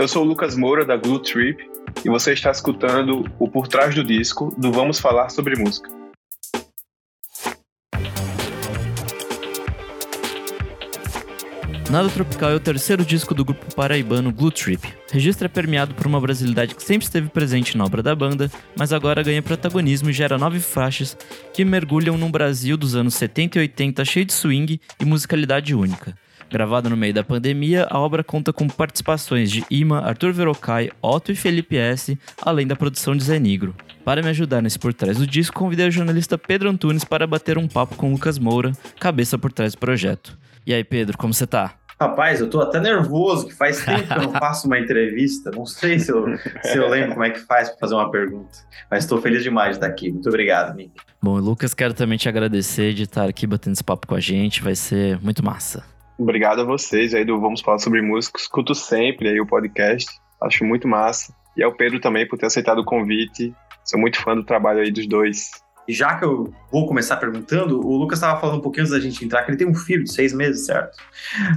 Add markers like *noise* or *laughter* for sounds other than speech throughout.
Eu sou o Lucas Moura, da Glue Trip, e você está escutando o Por Trás do Disco do Vamos Falar Sobre Música. Nada Tropical é o terceiro disco do grupo paraibano Glue Trip. Registro é permeado por uma brasilidade que sempre esteve presente na obra da banda, mas agora ganha protagonismo e gera nove faixas que mergulham num Brasil dos anos 70 e 80 cheio de swing e musicalidade única. Gravada no meio da pandemia, a obra conta com participações de Ima, Arthur Verocai, Otto e Felipe S., além da produção de Zé Negro. Para me ajudar nesse por trás do disco, convidei o jornalista Pedro Antunes para bater um papo com Lucas Moura, cabeça por trás do projeto. E aí, Pedro, como você tá? Rapaz, eu tô até nervoso, que faz tempo que eu não *laughs* faço uma entrevista. Não sei se eu, se eu lembro como é que faz para fazer uma pergunta. Mas estou feliz demais de estar aqui. Muito obrigado, Nick. Bom, Lucas, quero também te agradecer de estar aqui batendo esse papo com a gente. Vai ser muito massa. Obrigado a vocês aí do Vamos Falar Sobre Música. Escuto sempre aí o podcast. Acho muito massa. E ao Pedro também por ter aceitado o convite. Sou muito fã do trabalho aí dos dois. E já que eu vou começar perguntando, o Lucas estava falando um pouquinho antes da gente entrar que ele tem um filho de seis meses, certo?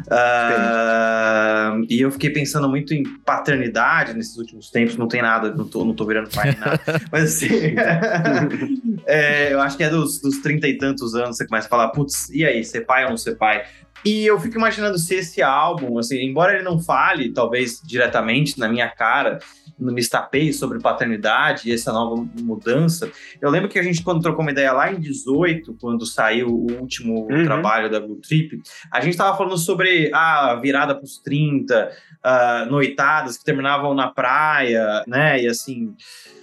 Uh, e eu fiquei pensando muito em paternidade nesses últimos tempos. Não tem nada, não tô, não tô virando pai nada. *laughs* Mas assim, *laughs* é, eu acho que é dos, dos trinta e tantos anos você começa a falar, putz, e aí, ser pai ou não ser pai? E eu fico imaginando se esse álbum, assim, embora ele não fale, talvez diretamente na minha cara, no me estapei sobre paternidade e essa nova mudança, eu lembro que a gente, quando trocou uma ideia lá em 18, quando saiu o último uhum. trabalho da Blue Trip, a gente estava falando sobre a virada para os 30, uh, noitadas que terminavam na praia, né? E assim ah,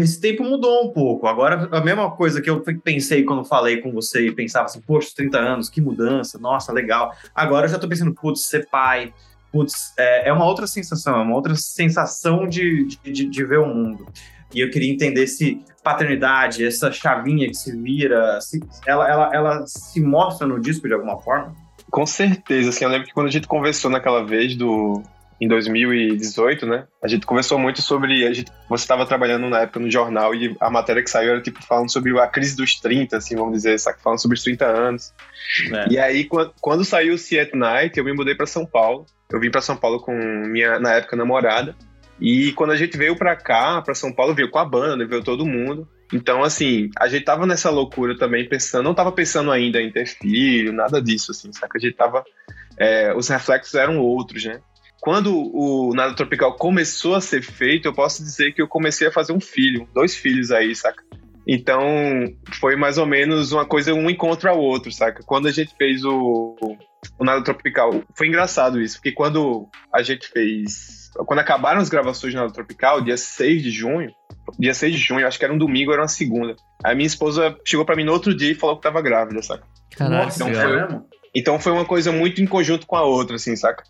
esse tempo mudou um pouco. Agora, a mesma coisa que eu pensei quando falei com você e pensava assim, poxa, 30 anos, que mudança, nossa, legal. Agora eu já tô pensando, putz, ser pai, putz, é, é uma outra sensação, é uma outra sensação de, de, de, ver o mundo. E eu queria entender se paternidade, essa chavinha que se vira, se, ela, ela, ela se mostra no disco de alguma forma? Com certeza, assim, eu lembro que quando a gente conversou naquela vez do, em 2018, né? A gente conversou muito sobre. A gente, você estava trabalhando na época no jornal e a matéria que saiu era tipo falando sobre a crise dos 30, assim, vamos dizer, sabe? Falando sobre os 30 anos. É. E aí, quando, quando saiu o See at Night, eu me mudei para São Paulo. Eu vim para São Paulo com minha, na época, namorada. E quando a gente veio para cá, para São Paulo, veio com a banda, veio todo mundo. Então, assim, a gente tava nessa loucura também, pensando, não tava pensando ainda em ter filho, nada disso, assim, saca? A gente tava. É, os reflexos eram outros, né? Quando o Nada Tropical começou a ser feito, eu posso dizer que eu comecei a fazer um filho, dois filhos aí, saca? Então, foi mais ou menos uma coisa, um encontro ao outro, saca? Quando a gente fez o, o Nada Tropical, foi engraçado isso, porque quando a gente fez. Quando acabaram as gravações do Nada Tropical, dia 6 de junho, dia 6 de junho, acho que era um domingo, era uma segunda. Aí minha esposa chegou para mim no outro dia e falou que tava grávida, saca? Caraca, então, foi, então foi uma coisa muito em conjunto com a outra, assim, saca?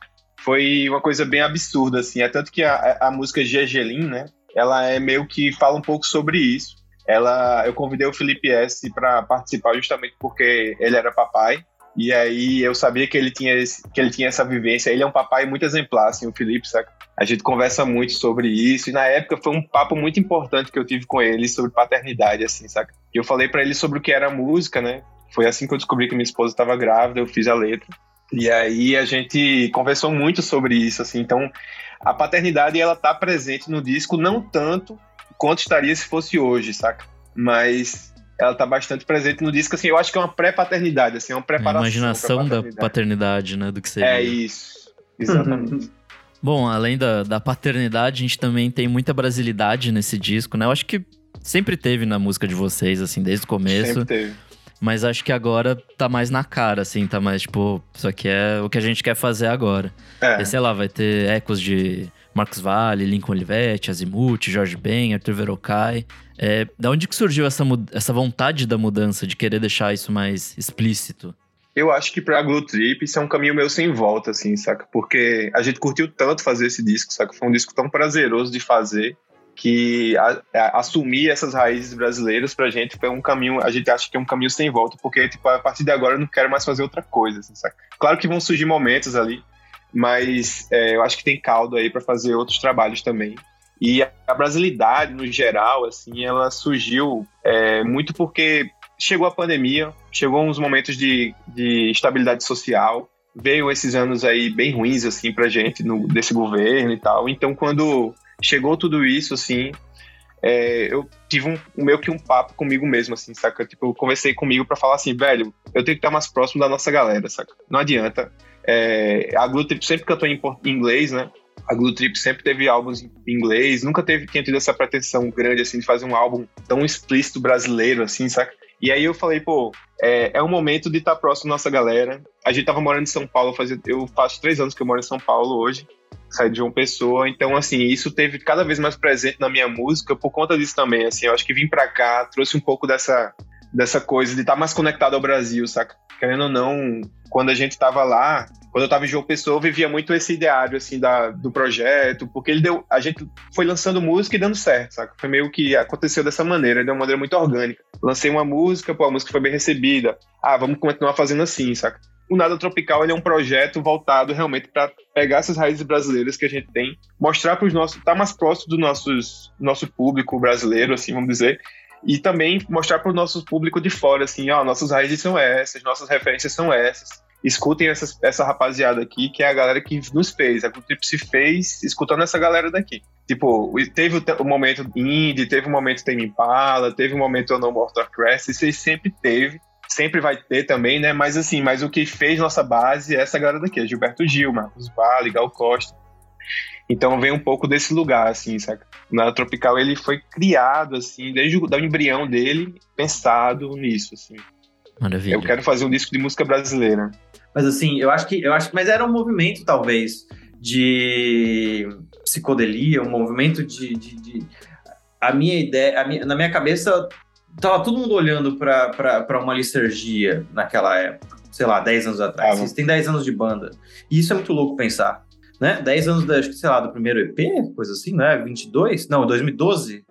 Foi uma coisa bem absurda, assim. É tanto que a, a música Gegelin, né? Ela é meio que fala um pouco sobre isso. Ela, eu convidei o Felipe S para participar justamente porque ele era papai. E aí eu sabia que ele tinha esse, que ele tinha essa vivência. Ele é um papai muito exemplar, assim, o Felipe, saca? A gente conversa muito sobre isso. E na época foi um papo muito importante que eu tive com ele sobre paternidade, assim, saca? E eu falei para ele sobre o que era música, né? Foi assim que eu descobri que minha esposa estava grávida, eu fiz a letra. E aí a gente conversou muito sobre isso, assim. Então, a paternidade ela tá presente no disco não tanto quanto estaria se fosse hoje, saca? Mas ela tá bastante presente no disco, assim, eu acho que é uma pré-paternidade, assim, é uma preparação. A imaginação paternidade. da paternidade, né, do que seria. É isso, exatamente. Bom, além da, da paternidade, a gente também tem muita brasilidade nesse disco, né? Eu acho que sempre teve na música de vocês, assim, desde o começo. Sempre teve. Mas acho que agora tá mais na cara, assim, tá mais tipo, isso aqui é o que a gente quer fazer agora. É. E, sei lá, vai ter ecos de Marcos Valle, Lincoln Olivetti, Azimuth, Jorge Ben, Arthur Verocai. É, da onde que surgiu essa, essa vontade da mudança, de querer deixar isso mais explícito? Eu acho que pra Glue Trip isso é um caminho meio sem volta, assim, saca? Porque a gente curtiu tanto fazer esse disco, saca? Foi um disco tão prazeroso de fazer que a, a, assumir essas raízes brasileiras pra gente foi um caminho, a gente acha que é um caminho sem volta, porque tipo, a partir de agora eu não quero mais fazer outra coisa, assim? Claro que vão surgir momentos ali, mas é, eu acho que tem caldo aí para fazer outros trabalhos também. E a, a brasilidade, no geral, assim, ela surgiu é, muito porque chegou a pandemia, chegou uns momentos de, de estabilidade social, veio esses anos aí bem ruins, assim, pra gente, no, desse governo e tal. Então, quando chegou tudo isso, assim, é, eu tive um, meio que um papo comigo mesmo, assim, saca? Tipo, eu conversei comigo para falar assim, velho, eu tenho que estar mais próximo da nossa galera, saca? Não adianta. É, a Glue sempre cantou em, em inglês, né? A Glue Trip sempre teve álbuns em inglês, nunca teve tinha tido essa pretensão grande, assim, de fazer um álbum tão explícito brasileiro, assim, saca? E aí eu falei, pô, é, é um momento de estar próximo da nossa galera. A gente tava morando em São Paulo, fazia, eu faço três anos que eu moro em São Paulo hoje saí de uma pessoa. Então, assim, isso teve cada vez mais presente na minha música por conta disso também. Assim, eu acho que vim pra cá, trouxe um pouco dessa, dessa coisa de estar tá mais conectado ao Brasil, saca? Querendo ou não, quando a gente tava lá, quando eu tava em João Pessoa, eu vivia muito esse ideário, assim, da, do projeto, porque ele deu. A gente foi lançando música e dando certo, saca? Foi meio que aconteceu dessa maneira, de uma maneira muito orgânica. Lancei uma música, pô, a música foi bem recebida. Ah, vamos continuar fazendo assim, saca? O Nada Tropical ele é um projeto voltado realmente para pegar essas raízes brasileiras que a gente tem, mostrar para os nossos, tá mais próximo do nossos, nosso público brasileiro, assim, vamos dizer, e também mostrar para o nosso público de fora, assim, ó, nossas raízes são essas, nossas referências são essas. Escutem essa, rapaziada aqui, que é a galera que nos fez. A Trip se fez escutando essa galera daqui. Tipo, teve o, o momento indie, teve o momento Tame Impala, teve o momento No More Crest, isso aí sempre teve sempre vai ter também, né? Mas assim, mas o que fez nossa base é essa galera daqui, é Gilberto Gil, Marcos Vale, Gal Costa. Então vem um pouco desse lugar, assim, saca? O Nada Tropical, ele foi criado, assim, desde o da embrião dele, pensado nisso, assim. Maravilha. Eu quero fazer um disco de música brasileira. Mas assim, eu acho que, eu acho que, mas era um movimento, talvez, de psicodelia, um movimento de, de, de... a minha ideia, a minha, na minha cabeça tava todo mundo olhando para uma licergia naquela época, sei lá, 10 anos atrás. Ah, Vocês têm 10 anos de banda. E isso é muito louco pensar. Né? 10 anos, acho que, sei lá, do primeiro EP, coisa assim, né? 22? Não, 2012?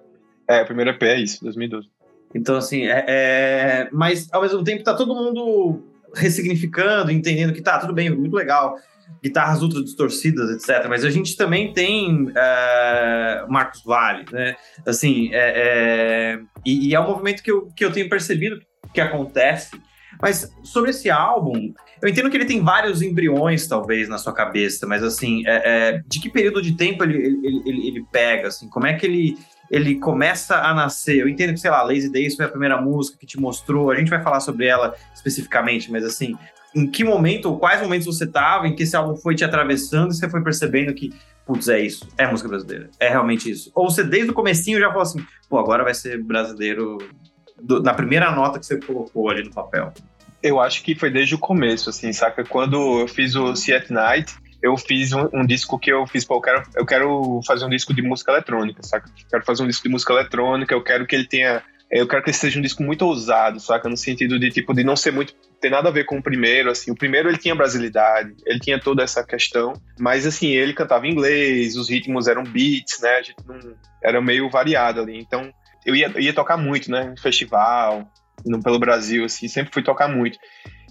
É, o primeiro EP é isso, 2012. Então, assim, é, é... mas ao mesmo tempo tá todo mundo ressignificando, entendendo que tá, tudo bem, muito legal guitarras ultra distorcidas, etc. Mas a gente também tem é, Marcos Vale, né? Assim, é, é, e, e, é um movimento que eu, que eu tenho percebido que acontece. Mas sobre esse álbum, eu entendo que ele tem vários embriões, talvez, na sua cabeça, mas assim, é, é, de que período de tempo ele, ele, ele, ele pega? Assim, como é que ele ele começa a nascer. Eu entendo que, sei lá, Lazy Days foi a primeira música que te mostrou, a gente vai falar sobre ela especificamente, mas assim, em que momento, ou quais momentos você estava, em que esse álbum foi te atravessando e você foi percebendo que, putz, é isso, é música brasileira, é realmente isso. Ou você desde o comecinho já falou assim, pô, agora vai ser brasileiro do, na primeira nota que você colocou ali no papel. Eu acho que foi desde o começo, assim, saca? Quando eu fiz o See at Night, eu fiz um, um, disco que eu fiz, pô, eu quero, eu quero fazer um disco de música eletrônica, saca? Eu quero fazer um disco de música eletrônica, eu quero que ele tenha eu quero que esse seja um disco muito ousado, saca? No sentido de, tipo, de não ser muito. ter nada a ver com o primeiro, assim. O primeiro ele tinha brasilidade, ele tinha toda essa questão, mas, assim, ele cantava em inglês, os ritmos eram beats, né? A gente não. Era meio variado ali. Então, eu ia, eu ia tocar muito, né? Em festival, no, pelo Brasil, assim, sempre fui tocar muito.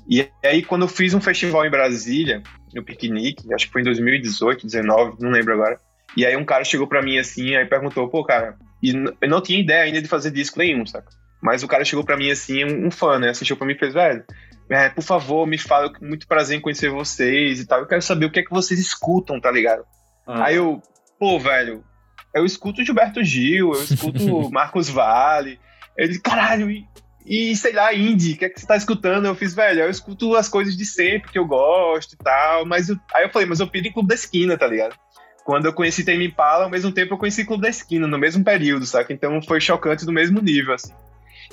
E aí, quando eu fiz um festival em Brasília, no Piquenique, acho que foi em 2018, 2019, não lembro agora. E aí, um cara chegou pra mim assim, aí perguntou: pô, cara, e eu não tinha ideia ainda de fazer disco nenhum, saca? Mas o cara chegou para mim assim, um, um, fã, né? Assistiu para mim e fez, velho, é, por favor, me fala, muito prazer em conhecer vocês e tal. Eu quero saber o que é que vocês escutam, tá ligado? Ah. Aí eu, pô, velho, eu escuto Gilberto Gil, eu escuto *laughs* Marcos Vale. Ele, caralho, e, e sei lá, indie, o que é que você tá escutando? Eu fiz, velho, eu escuto as coisas de sempre que eu gosto e tal, mas eu, aí eu falei, mas eu pido em Clube da Esquina, tá ligado? Quando eu conheci Tame Impala, ao mesmo tempo eu conheci Clube da Esquina, no mesmo período, saca? Então foi chocante do mesmo nível, assim.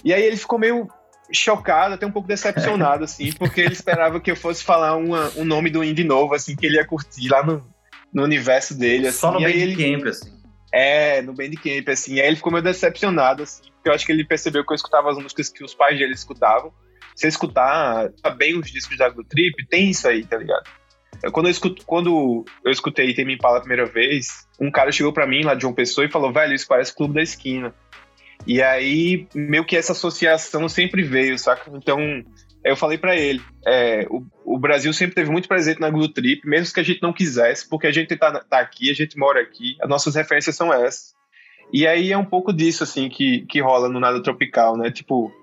E aí ele ficou meio chocado, até um pouco decepcionado, assim, porque ele esperava que eu fosse falar uma, um nome do indie novo, assim, que ele ia curtir lá no, no universo dele, assim. Só no Bandcamp, assim. É, no Bandcamp, assim. E aí ele ficou meio decepcionado, assim, porque eu acho que ele percebeu que eu escutava as músicas que os pais dele escutavam. Se escutar bem os discos da Good Trip, tem isso aí, tá ligado? Quando eu, escuto, quando eu escutei Tem Me Impala a primeira vez, um cara chegou para mim lá de João Pessoa e falou, velho, isso parece Clube da Esquina. E aí, meio que essa associação sempre veio, saca? Então, eu falei para ele, é, o, o, Brasil sempre teve muito presente na Glue Trip, mesmo que a gente não quisesse, porque a gente tá, tá, aqui, a gente mora aqui, as nossas referências são essas. E aí é um pouco disso, assim, que, que rola no Nada Tropical, né? Tipo,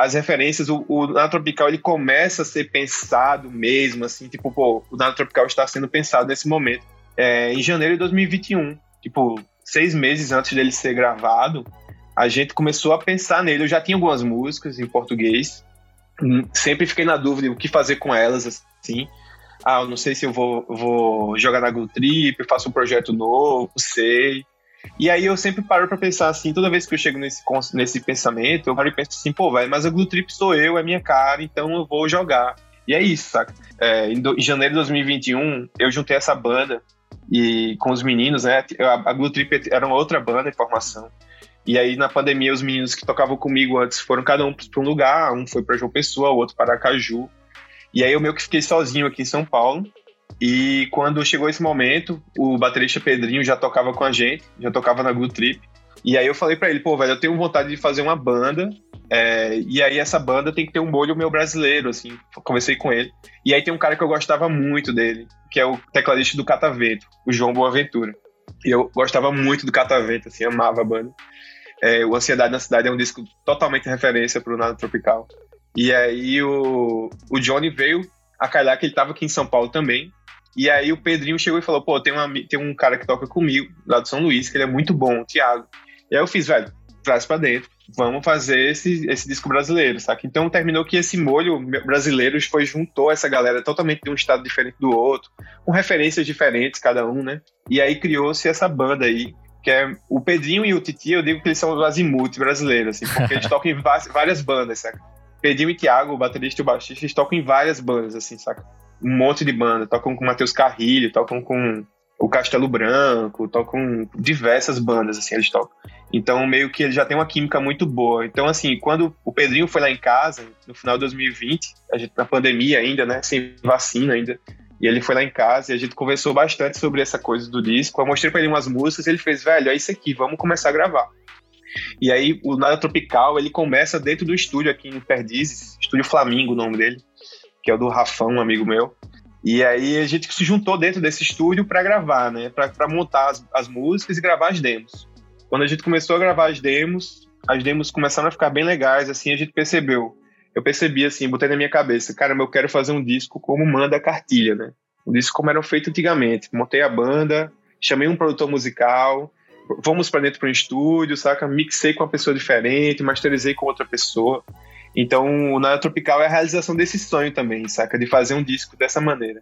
as referências, o, o Nada Tropical ele começa a ser pensado mesmo, assim, tipo, pô, o Nada Tropical está sendo pensado nesse momento. É, em janeiro de 2021, tipo, seis meses antes dele ser gravado, a gente começou a pensar nele. Eu já tinha algumas músicas em português, hum, sempre fiquei na dúvida o que fazer com elas, assim. Ah, eu não sei se eu vou, vou jogar na Go Trip, faço um projeto novo, sei. E aí eu sempre paro pra pensar assim, toda vez que eu chego nesse, nesse pensamento, eu paro e penso assim, pô, velho, mas a Glue Trip sou eu, é minha cara, então eu vou jogar. E é isso, saca? É, em, do, em, janeiro de 2021, eu juntei essa banda e com os meninos, né? A, a Glue Trip era uma outra banda em formação. E aí, na pandemia, os meninos que tocavam comigo antes foram cada um para um lugar. Um foi para João Pessoa, o outro para Aracaju. E aí, eu meio que fiquei sozinho aqui em São Paulo. E quando chegou esse momento, o baterista Pedrinho já tocava com a gente, já tocava na Good Trip. E aí eu falei para ele, pô, velho, eu tenho vontade de fazer uma banda. É, e aí essa banda tem que ter um molho meu brasileiro, assim. Conversei com ele. E aí tem um cara que eu gostava muito dele, que é o tecladista do Catavento, o João Boaventura. E eu gostava muito do Catavento, assim, amava a banda. É, o Ansiedade na Cidade é um disco totalmente referência pro Nada Tropical. E aí o, o Johnny veio a calhar que ele tava aqui em São Paulo também. E aí o Pedrinho chegou e falou, pô, tem, uma, tem um cara que toca comigo, lá do São Luís, que ele é muito bom, o Thiago. E aí eu fiz, velho, traz pra dentro, vamos fazer esse, esse disco brasileiro, saca? Então terminou que esse molho brasileiro foi, juntou essa galera totalmente de um estado diferente do outro, com referências diferentes cada um, né? E aí criou-se essa banda aí, que é o Pedrinho e o Titi, eu digo que eles são os azimuth brasileiros, assim, porque eles *laughs* tocam em várias bandas, saca? Pedrinho e Thiago, o baterista e o baixista, eles tocam em várias bandas, assim, saca? Um monte de banda. Tocam com o Matheus Carrilho, tocam com o Castelo Branco, tocam diversas bandas, assim, eles tocam. Então, meio que ele já tem uma química muito boa. Então, assim, quando o Pedrinho foi lá em casa, no final de 2020, a gente na pandemia ainda, né, sem vacina ainda, e ele foi lá em casa e a gente conversou bastante sobre essa coisa do disco. Eu mostrei para ele umas músicas e ele fez, velho, é isso aqui, vamos começar a gravar. E aí, o Nada Tropical, ele começa dentro do estúdio aqui em Perdizes, Estúdio Flamingo, o nome dele que é o do Rafão, um amigo meu. E aí a gente se juntou dentro desse estúdio para gravar, né? Para montar as, as, músicas e gravar as demos. Quando a gente começou a gravar as demos, as demos começaram a ficar bem legais, assim, a gente percebeu. Eu percebi, assim, botei na minha cabeça, caramba, eu quero fazer um disco como manda a cartilha, né? Um disco como era feito antigamente. Montei a banda, chamei um produtor musical, fomos para dentro para um estúdio, saca? Mixei com uma pessoa diferente, masterizei com outra pessoa. Então, o Nada Tropical é a realização desse sonho também, saca? De fazer um disco dessa maneira.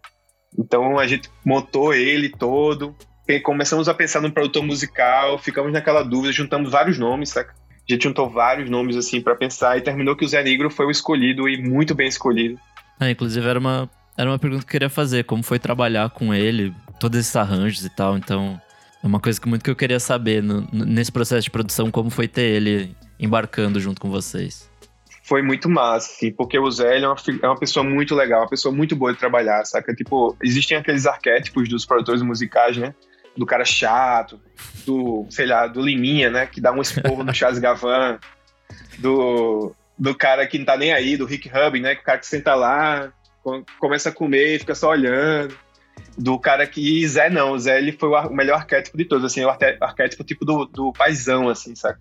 Então, a gente montou ele todo, começamos a pensar num produtor musical, ficamos naquela dúvida, juntamos vários nomes, saca? A gente juntou vários nomes, assim, para pensar, e terminou que o Zé Negro foi o escolhido, e muito bem escolhido. É, inclusive, era uma, era uma pergunta que eu queria fazer, como foi trabalhar com ele, todos esses arranjos e tal, então... É uma coisa que muito que eu queria saber no, nesse processo de produção, como foi ter ele embarcando junto com vocês foi muito massa, assim, porque o Zé é uma, é uma pessoa muito legal, uma pessoa muito boa de trabalhar, saca? Tipo, existem aqueles arquétipos dos produtores musicais, né? Do cara chato, do, sei lá, do Liminha, né? Que dá um esporro no Charles Gavan, do, do cara que não tá nem aí, do Rick Rubin, né? Que o cara que senta lá, começa a comer e fica só olhando. Do cara que Zé não, Zé ele foi o melhor arquétipo de todos, assim, o arquétipo tipo do, do paizão, assim, saca?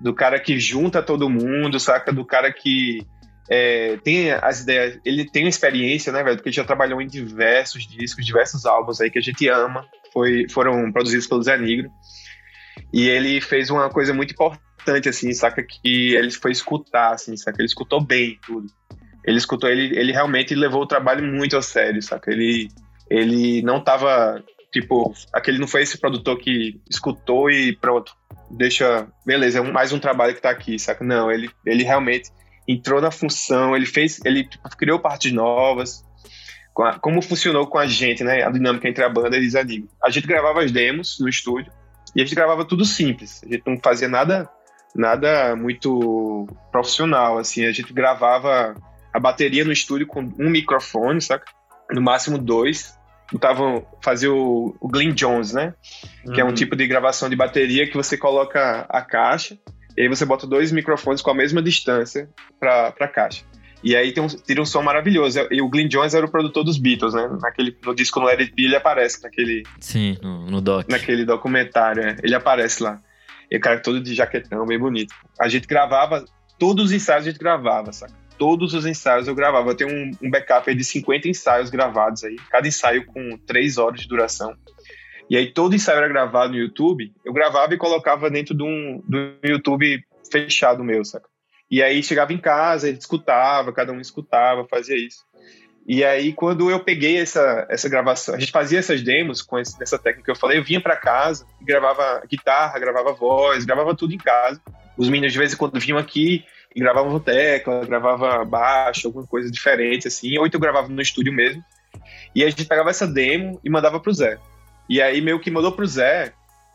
Do cara que junta todo mundo, saca? Do cara que é, tem as ideias, ele tem experiência, né, velho? Porque ele já trabalhou em diversos discos, diversos álbuns aí que a gente ama, foi, foram produzidos pelo Zé Negro. E ele fez uma coisa muito importante, assim, saca? Que ele foi escutar, assim, saca? Ele escutou bem tudo. Ele escutou, ele, ele realmente levou o trabalho muito a sério, saca? Ele, ele não tava, tipo, aquele não foi esse produtor que escutou e pronto, deixa, beleza, é mais um trabalho que tá aqui, saca? Não, ele, ele realmente entrou na função, ele fez, ele tipo, criou partes novas, como funcionou com a gente, né? A dinâmica entre a banda e os amigos. A gente gravava as demos no estúdio e a gente gravava tudo simples, a gente não fazia nada, nada muito profissional, assim, a gente gravava a bateria no estúdio com um microfone, saca? No máximo dois, botavam fazer o, o Glenn Jones, né? Uhum. Que é um uhum. tipo de gravação de bateria que você coloca a caixa e aí você bota dois microfones com a mesma distância para a caixa. E aí tem um, tira um som maravilhoso. E o Glenn Jones era o produtor dos Beatles, né? Naquele, no disco no Let It Be, ele aparece naquele... Sim, no, no doc. Naquele documentário, né? Ele aparece lá. E o cara todo de jaquetão, bem bonito. A gente gravava todos os ensaios a gente gravava, saca? Todos os ensaios eu gravava. Eu tenho um, um backup de 50 ensaios gravados aí, cada ensaio com 3 horas de duração. E aí todo ensaio era gravado no YouTube, eu gravava e colocava dentro de um, do YouTube fechado meu, saca? E aí chegava em casa, gente escutava, cada um escutava, fazia isso. E aí, quando eu peguei essa, essa gravação, a gente fazia essas demos com esse, essa técnica que eu falei, eu vinha para casa, gravava guitarra, gravava voz, gravava tudo em casa. Os meninos de vez em quando vinham aqui gravavam tecla, gravava baixo, alguma coisa diferente assim, ou então eu gravava no estúdio mesmo. E a gente pegava essa demo e mandava pro Zé. E aí meio que mandou pro Zé,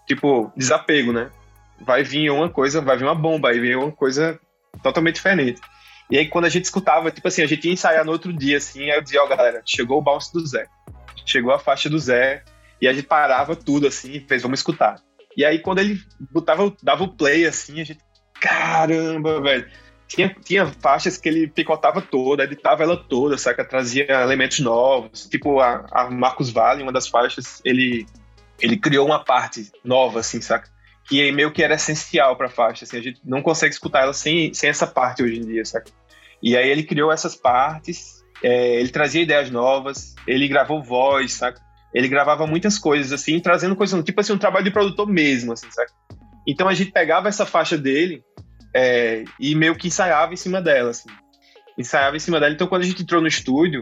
tipo, desapego, né? Vai vir uma coisa, vai vir uma bomba, vai vir uma coisa totalmente diferente. E aí, quando a gente escutava, tipo assim, a gente ia ensaiar no outro dia, assim, aí eu dizia, ó, oh, galera, chegou o bounce do Zé. Chegou a faixa do Zé. E a gente parava tudo, assim, e fez, vamos escutar. E aí, quando ele botava, dava o play, assim, a gente, caramba, velho. Tinha, tinha faixas que ele picotava toda, editava ela toda, saca? Trazia elementos novos. Tipo, a, a Marcos Vale, uma das faixas, ele, ele criou uma parte nova, assim, saca? Que meio que era essencial pra faixa, assim. A gente não consegue escutar ela sem, sem essa parte hoje em dia, saca? E aí ele criou essas partes, é, ele trazia ideias novas, ele gravou voz, saca? Ele gravava muitas coisas, assim, trazendo coisas, tipo assim, um trabalho de produtor mesmo, assim, saca? Então a gente pegava essa faixa dele é, e meio que ensaiava em cima dela, assim. Ensaiava em cima dela. Então quando a gente entrou no estúdio,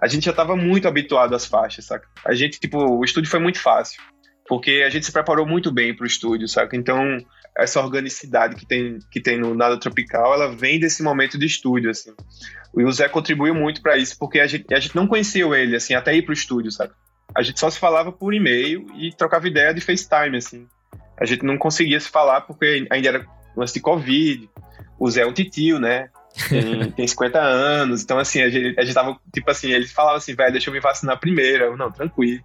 a gente já estava muito habituado às faixas, saca? A gente, tipo, o estúdio foi muito fácil, porque a gente se preparou muito bem para o estúdio, saca? Então essa organicidade que tem, que tem no Nada Tropical, ela vem desse momento de estúdio, assim. O Zé contribuiu muito para isso, porque a gente, a gente não conhecia ele, assim, até ir pro estúdio, sabe? A gente só se falava por e-mail e trocava ideia de FaceTime, assim. A gente não conseguia se falar porque ainda era lance de Covid. O Zé é um titio, né? Tem, *laughs* tem 50 anos, então assim, a gente, a gente tava, tipo assim, ele falava assim, velho, deixa eu me vacinar primeiro. Eu, não, tranquilo.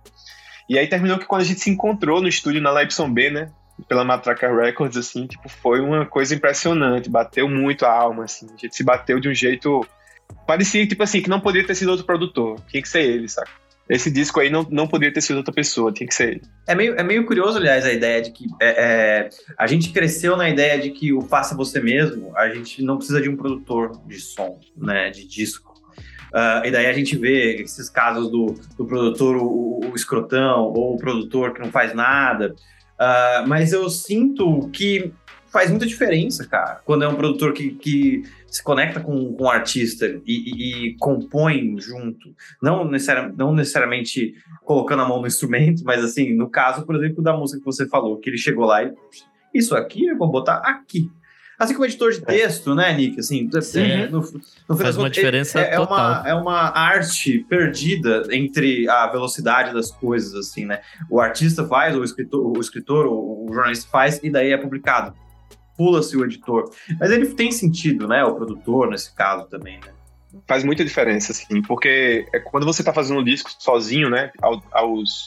E aí terminou que quando a gente se encontrou no estúdio na Leipzig B, né? pela Matraca Records, assim, tipo, foi uma coisa impressionante, bateu muito a alma, assim, a gente se bateu de um jeito, parecia, tipo assim, que não poderia ter sido outro produtor, tinha que ser ele, saca? Esse disco aí não, não poderia ter sido outra pessoa, tinha que ser ele. É meio, é meio curioso, aliás, a ideia de que é, é, a gente cresceu na ideia de que o faça você mesmo, a gente não precisa de um produtor de som, né, de disco. Uh, e daí a gente vê esses casos do, do produtor, o, o escrotão, ou o produtor que não faz nada. Uh, mas eu sinto que faz muita diferença, cara, quando é um produtor que, que se conecta com, com o artista e, e, e, compõe junto. Não, necessari não necessariamente colocando a mão no instrumento, mas assim, no caso, por exemplo, da música que você falou, que ele chegou lá e isso aqui eu vou botar aqui. Assim como editor de é. texto, é. né, Nick? Assim, Sim. No, no Faz uma diferença é, é, total. Uma, é uma arte perdida entre a velocidade das coisas, assim, né? O artista faz, o escritor, o, escritor, o jornalista faz, e daí é publicado. Pula-se o editor. Mas ele tem sentido, né? O produtor, nesse caso, também, né? Faz muita diferença, assim, porque é quando você tá fazendo um disco sozinho, né? Aos.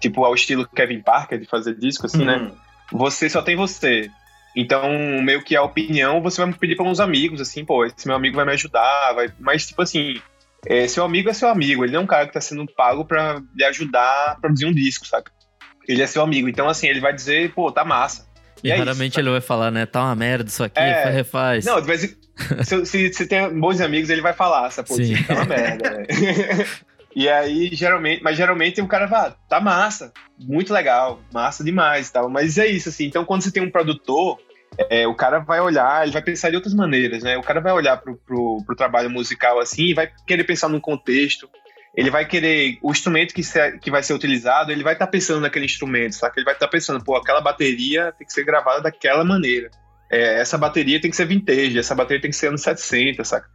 Tipo, ao estilo Kevin Parker de fazer disco, assim, né? Uhum. Você só tem você então, meio que a opinião você vai pedir para uns amigos, assim, pô, esse meu amigo vai me ajudar, vai... mas, tipo assim, é, seu amigo é seu amigo, ele não é um cara que tá sendo pago para lhe ajudar a produzir um disco, saca? Ele é seu amigo, então, assim, ele vai dizer, pô, tá massa. E, e é raramente isso, ele vai falar, né, tá uma merda isso aqui, é... refaz. Não, de vez em... *laughs* se, se, se, tem bons amigos, ele vai falar, essa pô, tá uma merda, né? *laughs* E aí, geralmente, mas geralmente o cara vai, tá massa, muito legal, massa demais e tal. Mas é isso, assim. Então, quando você tem um produtor, é, o cara vai olhar, ele vai pensar de outras maneiras, né? O cara vai olhar pro, pro, pro trabalho musical assim e vai querer pensar num contexto. Ele vai querer, o instrumento que, que vai ser utilizado, ele vai estar tá pensando naquele instrumento, sabe? Ele vai estar tá pensando, pô, aquela bateria tem que ser gravada daquela maneira. É, essa bateria tem que ser vintage, essa bateria tem que ser anos 70, saca?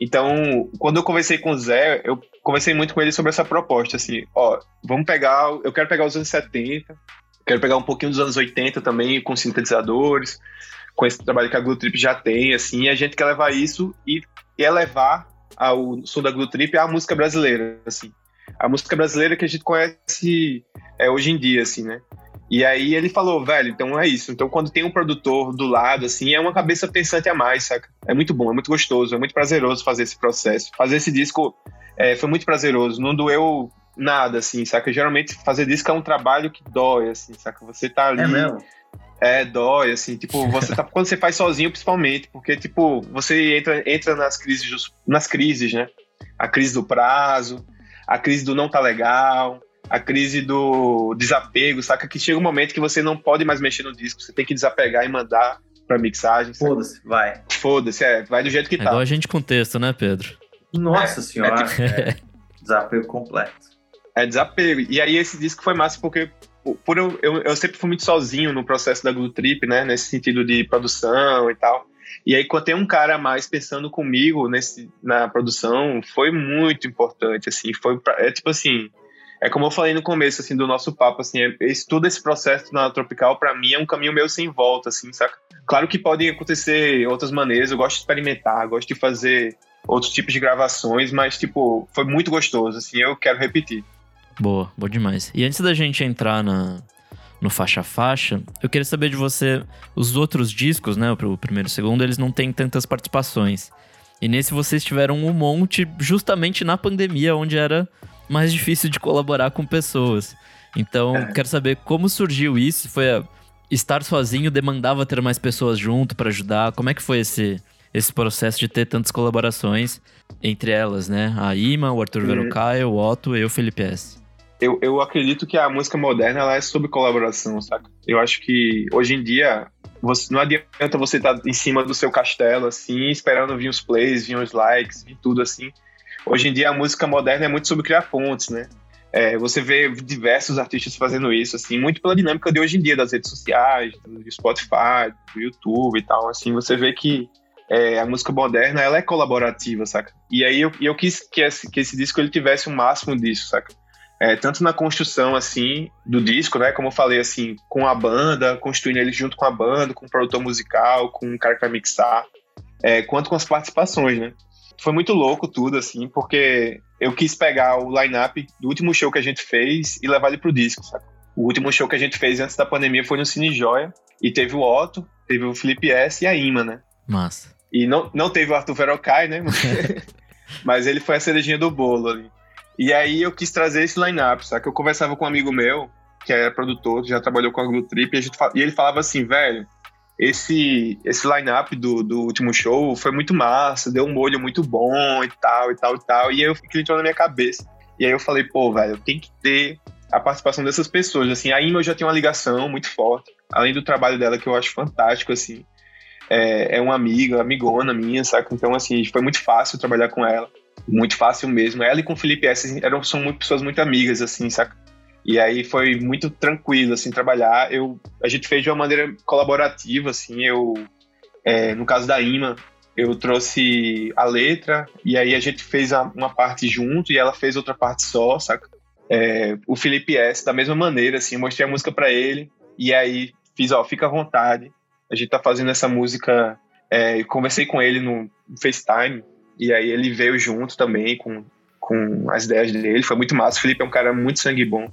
Então, quando eu conversei com o Zé, eu conversei muito com ele sobre essa proposta, assim, ó, vamos pegar, eu quero pegar os anos 70, quero pegar um pouquinho dos anos 80 também, com sintetizadores, com esse trabalho que a Glue Trip já tem, assim, a gente quer levar isso e elevar ao som da Glue Trip à música brasileira, assim. A música brasileira que a gente conhece é, hoje em dia, assim, né? E aí ele falou, velho, então é isso. Então quando tem um produtor do lado, assim, é uma cabeça pensante a mais, saca? É muito bom, é muito gostoso, é muito prazeroso fazer esse processo. Fazer esse disco é, foi muito prazeroso. Não doeu nada, assim, saca? Geralmente fazer disco é um trabalho que dói, assim, saca? Você tá ali. É mesmo? É, dói, assim, tipo, você tá. quando você faz sozinho, principalmente, porque, tipo, você entra, entra nas crises, nas crises, né? A crise do prazo, a crise do não tá legal, a crise do desapego, saca? Que chega um momento que você não pode mais mexer no disco, você tem que desapegar e mandar pra mixagem. Foda-se, vai. Foda-se, é, vai do jeito que É tá. igual a gente com texto, né, Pedro? Nossa É, senhora. é é Desapego completo. É desapego. E aí esse disco foi massa porque por eu, eu, eu sempre fui muito sozinho no processo da Glue Trip, né? Nesse sentido de produção e tal. E aí, quando tem um cara a mais pensando comigo nesse, na produção, foi muito importante, assim. Foi pra, é tipo assim, é como eu falei no começo, assim, do nosso papo, assim, é, todo esse processo na Tropical, para mim, é um caminho meio sem volta, assim, saca? Claro que podem acontecer outras maneiras, eu gosto de experimentar, gosto de fazer outros tipos de gravações, mas, tipo, foi muito gostoso, assim, eu quero repetir. Boa, boa demais. E antes da gente entrar na, no faixa a faixa, eu queria saber de você, os outros discos, né, o primeiro e o segundo, eles não têm tantas participações. E nesse vocês tiveram um monte justamente na pandemia, onde era mais difícil de colaborar com pessoas. Então, É. quero saber como surgiu isso, foi a- estar sozinho demandava ter mais pessoas junto para ajudar. Como é que foi esse esse processo de ter tantas colaborações entre elas, né? A Ima, o Arthur Uhum. Verocai, o Otto e o Felipe S. Eu, eu acredito que a música moderna ela é sobre colaboração, saca? Eu acho que hoje em dia você, não adianta você estar em cima do seu castelo, assim, esperando vir os plays, vir os likes, vir tudo assim. Hoje em dia a música moderna é muito sobre criar pontes, né? É, você vê diversos artistas fazendo isso, assim, muito pela dinâmica de hoje em dia, das redes sociais, do Spotify, do YouTube e tal, assim, você vê que é, a música moderna, ela é colaborativa, saca? E aí eu, eu quis que esse, que esse disco ele tivesse o máximo disso, saca? É, tanto na construção, assim, do disco, né? Como eu falei, assim, com a banda, construindo ele junto com a banda, com o produtor musical, com o cara que vai mixar, é, quanto com as participações, né? Foi muito louco tudo, assim, porque eu quis pegar o line-up do último show que a gente fez e levar ele pro disco, saca? O último show que a gente fez antes da pandemia foi no Cine Joia, e teve o Otto, teve o Felipe S e a Ima, né? Massa. E não, não teve o Arthur Verocai, né? Mas *laughs* ele foi a cerejinha do bolo ali. E aí eu quis trazer esse line-up, sabe? Que eu conversava com um amigo meu, que é produtor, já trabalhou com a Glue Trip, e, a gente, fa- e ele falava assim, velho, esse, esse line-up do, do último show foi muito massa, deu um molho muito bom e tal, e tal, e tal. E aí eu fiquei entrou na minha cabeça. E aí eu falei, pô, velho, tem que ter a participação dessas pessoas. Assim, a Ima eu já tenho uma ligação muito forte, além do trabalho dela que eu acho fantástico, assim é, é uma amiga, amigona minha, saca? Então, assim, foi muito fácil trabalhar com ela. Muito fácil mesmo. Ela e com o Felipe S. eram, são muito, pessoas muito amigas, assim, saca? E aí foi muito tranquilo, assim, trabalhar. Eu, a gente fez de uma maneira colaborativa, assim, eu... é, no caso da Ima, eu trouxe a letra e aí a gente fez a- uma parte junto e ela fez outra parte só, saca? É, o Felipe S, da mesma maneira, assim, mostrei a música pra ele e aí fiz, ó, fica à vontade. A gente tá fazendo essa música. É, conversei com ele no FaceTime, e aí ele veio junto também com, com as ideias dele. Foi muito massa. O Felipe é um cara muito sangue bom.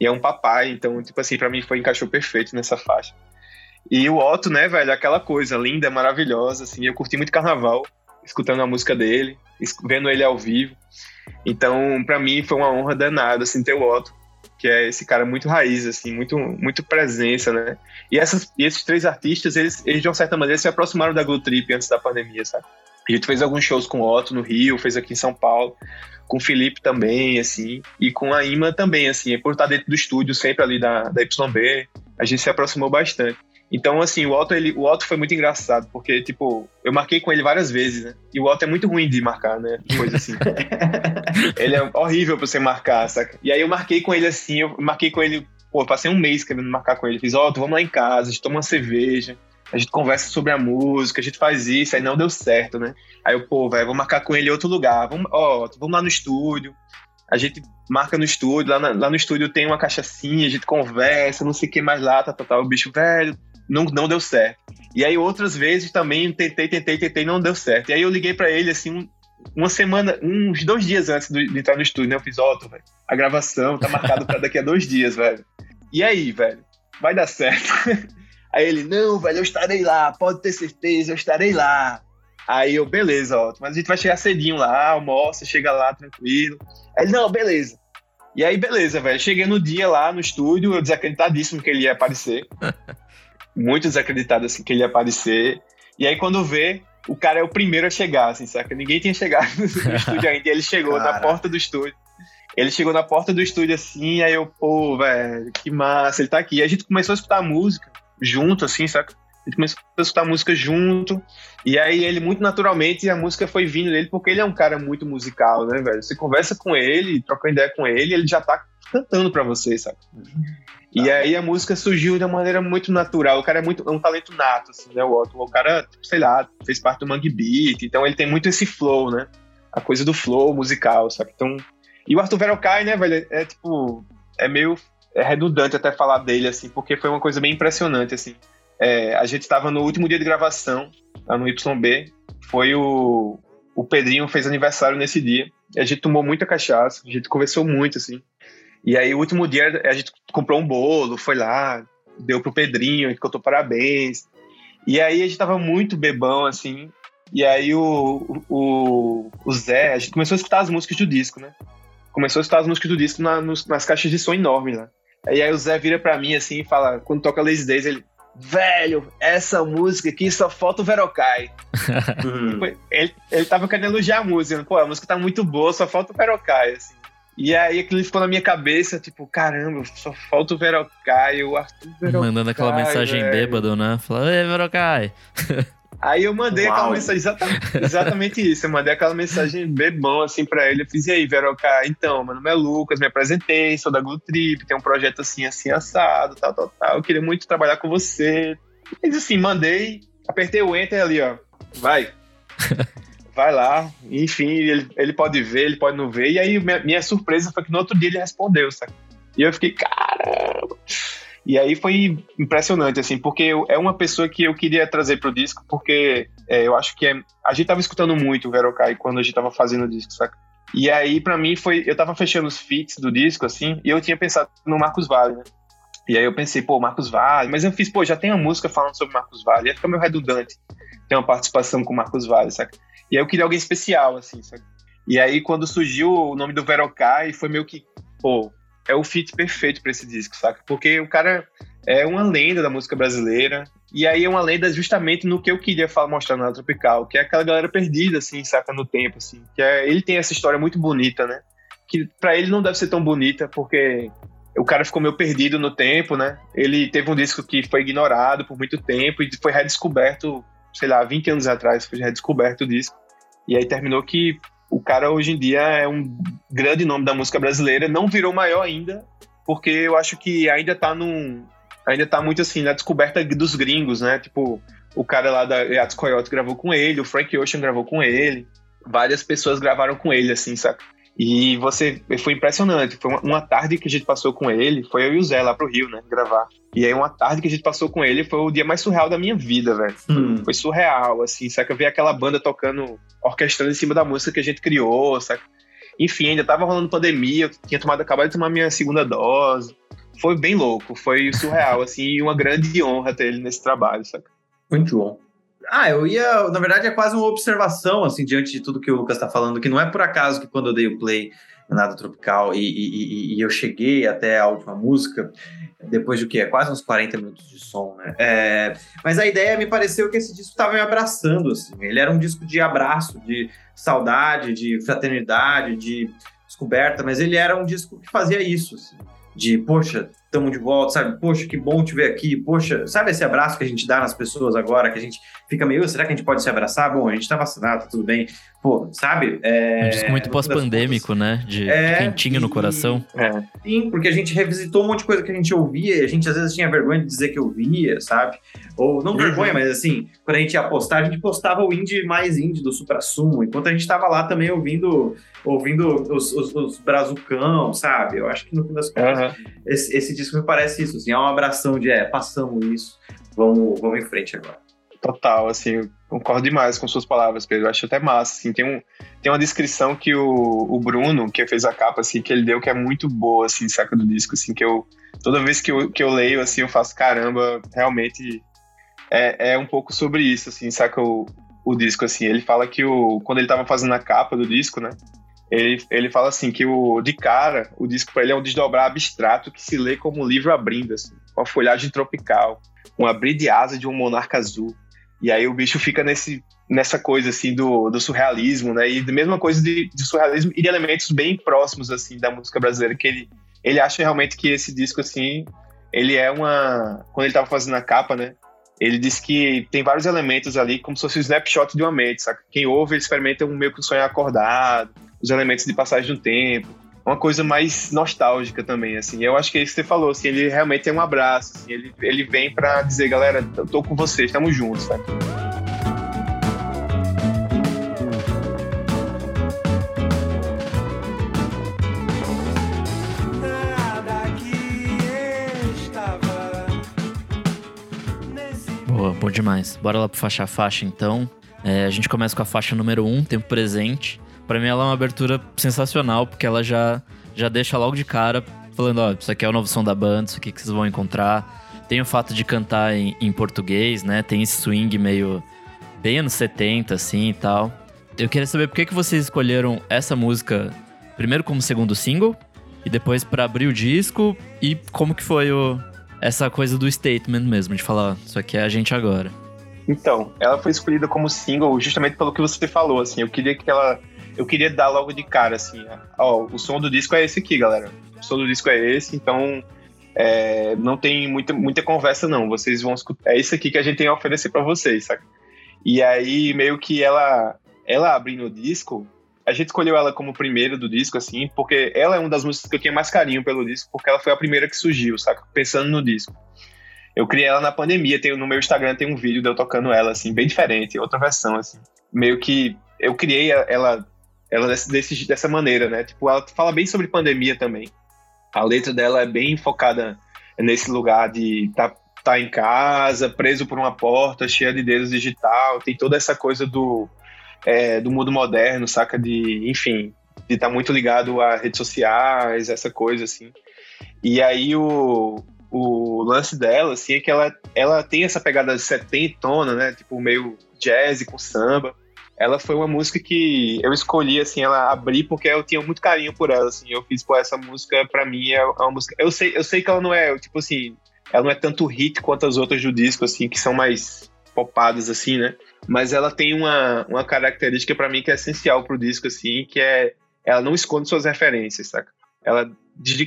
E é um papai, então, tipo assim, pra mim foi encaixou perfeito nessa faixa. E o Otto, né, velho, aquela coisa linda, maravilhosa, assim. Eu curti muito carnaval, escutando a música dele, vendo ele ao vivo. Então, pra mim foi uma honra danada, assim, ter o Otto, que é esse cara muito raiz, assim, muito, muito presença, né? E, essas, e esses três artistas, eles, eles de uma certa maneira se aproximaram da Glue Trip antes da pandemia, sabe? A gente fez alguns shows com o Otto no Rio, fez aqui em São Paulo, com o Felipe também, assim, e com a Ima também, assim, por estar dentro do estúdio, sempre ali da, da YB, a gente se aproximou bastante. Então, assim, o Otto, ele, o Otto foi muito engraçado, porque, tipo, eu marquei com ele várias vezes, né? E o Otto é muito ruim de marcar, né? Coisa assim. *laughs* ele é horrível pra você marcar, saca? E aí eu marquei com ele assim, eu marquei com ele, pô, passei um mês querendo marcar com ele. Fiz, Otto, vamos lá em casa, a gente toma uma cerveja, a gente conversa sobre a música, a gente faz isso, aí não deu certo, né? Aí eu, pô, velho, vou marcar com ele em outro lugar. Vamos, ó, vamos lá no estúdio. A gente marca no estúdio, lá, na- lá no estúdio tem uma cachaçinha, a gente conversa, não sei o que mais lá, tá, tá, tá. O bicho, velho, não, não deu certo. E aí outras vezes também tentei, tentei, tentei, não deu certo. E aí eu liguei pra ele assim, um- uma semana, uns dois dias antes de entrar no estúdio, né? Eu fiz, Otto, velho, a gravação tá marcada pra daqui a dois dias, velho. E aí, velho, vai dar certo. *laughs* Aí ele, não, velho, eu estarei lá, pode ter certeza, eu estarei lá. Aí eu, beleza, Otto, mas a gente vai chegar cedinho lá, almoça, chega lá tranquilo. Aí ele, não, beleza. E aí, beleza, velho. Cheguei no dia lá no estúdio, eu desacreditadíssimo que ele ia aparecer. *laughs* Muito desacreditado, assim, que ele ia aparecer. E aí, quando vê, o cara é o primeiro a chegar, assim, saca? Ninguém tinha chegado no *laughs* estúdio ainda. E ele chegou na porta do estúdio. Ele chegou na porta do estúdio assim, aí eu, pô, velho, que massa, ele tá aqui. E a gente começou a escutar música junto, assim, saca? A gente começou a escutar música junto. E aí ele, muito naturalmente, a música foi vindo dele, porque ele é um cara muito musical, né, velho? Você conversa com ele, troca ideia com ele, ele já tá cantando pra você, sabe? E aí a música surgiu de uma maneira muito natural. O cara é muito é um talento nato, assim, né? O Otto, o cara, sei lá, fez parte do Mangue Beat, então ele tem muito esse flow, né? A coisa do flow musical, sabe? Então, e o Arthur Verocai, né, velho, é tipo, é meio é redundante até falar dele, assim, porque foi uma coisa bem impressionante, assim. É, a gente estava no último dia de gravação, lá no YB, foi o, o Pedrinho fez aniversário nesse dia, e a gente tomou muita cachaça, a gente conversou muito, assim. E aí, o último dia, a gente comprou um bolo, foi lá, deu pro Pedrinho, a gente contou parabéns. E aí, a gente tava muito bebão, assim, e aí o, o, o Zé, a gente começou a escutar as músicas do disco, né? Começou a escutar as músicas do disco na, nos, nas caixas de som enormes, né? E aí o Zé vira pra mim assim e fala, quando toca Lazy Days, ele, velho, essa música aqui só falta o Verocai. *laughs* Uhum. ele, ele tava querendo elogiar a música, pô, a música tá muito boa, só falta o Verocai, assim. E aí aquilo ficou na minha cabeça, tipo, caramba, só falta o Verocai, o Arthur Verocai. Mandando aquela mensagem velho. bêbado, né? Falando, ei, Verocai. *laughs* Aí eu mandei Uau. aquela mensagem, exatamente, exatamente isso. Eu mandei aquela mensagem bebão assim pra ele. Eu fiz, e aí, Veroca, então, meu nome é Lucas, me apresentei, sou da Glue Trip, tem um projeto assim, assim, assado, tal, tal, tal. Eu queria muito trabalhar com você. Mas assim, mandei, apertei o enter ali, ó. Vai. *laughs* Vai lá. Enfim, ele, ele pode ver, ele pode não ver. E aí, minha, minha surpresa foi que no outro dia ele respondeu, sabe? E eu fiquei, caramba. E aí foi impressionante, assim, porque é uma pessoa que eu queria trazer pro disco, porque é, eu acho que é, a gente tava escutando muito o Verocai quando a gente tava fazendo o disco, saca? E aí, para mim, foi. Eu tava fechando os feats do disco, assim, e eu tinha pensado no Marcos Vale, né? E aí eu pensei, pô, Marcos Vale, mas eu fiz, pô, já tem uma música falando sobre Marcos Vale, ia ficar meio redundante ter uma participação com Marcos Vale, saca? E aí eu queria alguém especial, assim, saca? E aí, quando surgiu o nome do Verocai, foi meio que, pô, é o fit perfeito para esse disco, saca? Porque o cara é uma lenda da música brasileira. E aí é uma lenda justamente no que eu queria falar, mostrar na Tropical, que é aquela galera perdida, assim, saca, no tempo, assim. Que é, ele tem essa história muito bonita, né? Que para ele não deve ser tão bonita, porque o cara ficou meio perdido no tempo, né? Ele teve um disco que foi ignorado por muito tempo e foi redescoberto, sei lá, 20 anos atrás, foi redescoberto o disco. E aí terminou que o cara hoje em dia é um grande nome da música brasileira, não virou maior ainda, porque eu acho que ainda tá num. Ainda tá muito assim, na descoberta dos gringos, né? Tipo, o cara lá da Yachts Coyote gravou com ele, o Frank Ocean gravou com ele, várias pessoas gravaram com ele, assim, saca? E você foi impressionante. Foi uma, uma, tarde que a gente passou com ele, foi eu e o Zé lá pro Rio, né? Gravar. E aí, uma tarde que a gente passou com ele foi o dia mais surreal da minha vida, velho. Hum. Foi surreal, assim, saca? Ver aquela banda tocando, orquestrando em cima da música que a gente criou, saca? Enfim, ainda tava rolando pandemia, eu tinha tomado, acabado de tomar minha segunda dose. Foi bem louco, foi surreal, *laughs* assim, e uma grande honra ter ele nesse trabalho, saca? Muito bom. Ah, eu ia. Na verdade, é quase uma observação, assim, diante de tudo que o Lucas está falando, que não é por acaso que quando eu dei o play Nada Tropical e, e, e, eu cheguei até a última música, depois de o quê? Quase uns 40 minutos de som, né? É, mas a ideia me pareceu que esse disco estava me abraçando, assim. Ele era um disco de abraço, de saudade, de fraternidade, de descoberta, mas ele era um disco que fazia isso, assim, de, poxa, estamos de volta, sabe? Poxa, que bom te ver aqui. Poxa, sabe esse abraço que a gente dá nas pessoas agora, que a gente fica meio, será que a gente pode se abraçar? Bom, a gente tá vacinado, tá tudo bem. Pô, sabe? É, um disco muito pós-pandêmico, né? De, é, quentinho e, no coração. É. Sim, porque a gente revisitou um monte de coisa que a gente ouvia e a gente às vezes tinha vergonha de dizer que ouvia, sabe? Ou não uhum. vergonha, mas assim, quando a gente ia postar, a gente postava o indie mais indie do Supra Sumo, enquanto a gente tava lá também ouvindo ouvindo os, os, os brazucão, sabe? Eu acho que no fim das contas, uhum. esse, esse disco me parece isso, assim, é uma abração de, é, passamos isso, vamos, vamos em frente agora. Total, assim, concordo demais com suas palavras, Pedro. Eu acho até massa, assim, tem, um, tem uma descrição que o, o Bruno, que fez a capa, assim, que ele deu que é muito boa, assim, saca do disco, assim, que eu, toda vez que eu, que eu leio, assim, eu faço, caramba, realmente é, é um pouco sobre isso, assim, saca o, o disco, assim, ele fala que o, quando ele tava fazendo a capa do disco, né, ele, ele fala assim que o de cara, o disco para ele é um desdobrar abstrato que se lê como um livro abrindo, assim, com a folhagem tropical, um abrir de asa de um monarca azul. E aí o bicho fica nesse, nessa coisa assim do, do surrealismo, né? E da mesma coisa de, de, surrealismo e de elementos bem próximos assim da música brasileira que ele ele acha realmente que esse disco assim, ele é uma quando ele estava fazendo a capa, né? Ele disse que tem vários elementos ali como se fosse um snapshot de uma mente, saca? Quem ouve experimenta um meio que um sonho acordado, os elementos de passagem do tempo, uma coisa mais nostálgica também, assim. Eu acho que é isso que você falou, assim, ele realmente é um abraço, assim, ele, ele vem para dizer, galera, eu tô com vocês, estamos juntos, sabe? Boa, bom demais. Bora lá pro faixa a faixa, então. É, a gente começa com a faixa número 1, um, Tempo Presente. Para mim ela é uma abertura sensacional, porque ela já, já deixa logo de cara falando, ó, isso aqui é o novo som da banda, isso aqui que vocês vão encontrar. Tem o fato de cantar em, em português, né? Tem esse swing meio bem anos 70, assim e tal. Eu queria saber por que, que vocês escolheram essa música primeiro como segundo single e depois para abrir o disco e como que foi o, essa coisa do statement mesmo, de falar, isso aqui é a gente agora. Então, ela foi escolhida como single justamente pelo que você falou, assim, eu queria que ela eu queria dar logo de cara, assim, ó, o som do disco é esse aqui, galera. O som do disco é esse, então é, não tem muita, muita conversa, não. Vocês vão escutar. É isso aqui que a gente tem a oferecer para vocês, saca? E aí, meio que ela, ela abrindo o disco, a gente escolheu ela como primeira do disco, assim, porque ela é uma das músicas que eu tenho mais carinho pelo disco, porque ela foi a primeira que surgiu, saca? Pensando no disco. Eu criei ela na pandemia, tem, no meu Instagram tem um vídeo de eu tocando ela, assim, bem diferente, outra versão, assim. Meio que eu criei ela ela desse, desse, dessa maneira, né? Tipo, ela fala bem sobre pandemia também. A letra dela é bem focada nesse lugar de tá, tá em casa, preso por uma porta, cheia de dedos digital, tem toda essa coisa do, é, do mundo moderno, saca? De, enfim, de estar tá muito ligado a redes sociais, essa coisa, assim. E aí o, o lance dela, assim, é que ela, ela tem essa pegada setentona, né? Tipo, meio jazz com samba ela foi uma música que eu escolhi, assim, ela abri porque eu tinha muito carinho por ela, assim, eu fiz, pô, essa música pra mim é uma música, eu sei, eu sei que ela não é, tipo assim, ela não é tanto hit quanto as outras do disco, assim, que são mais popadas, assim, né, mas ela tem uma, uma característica para mim que é essencial pro disco, assim, que é, ela não esconde suas referências, saca? Ela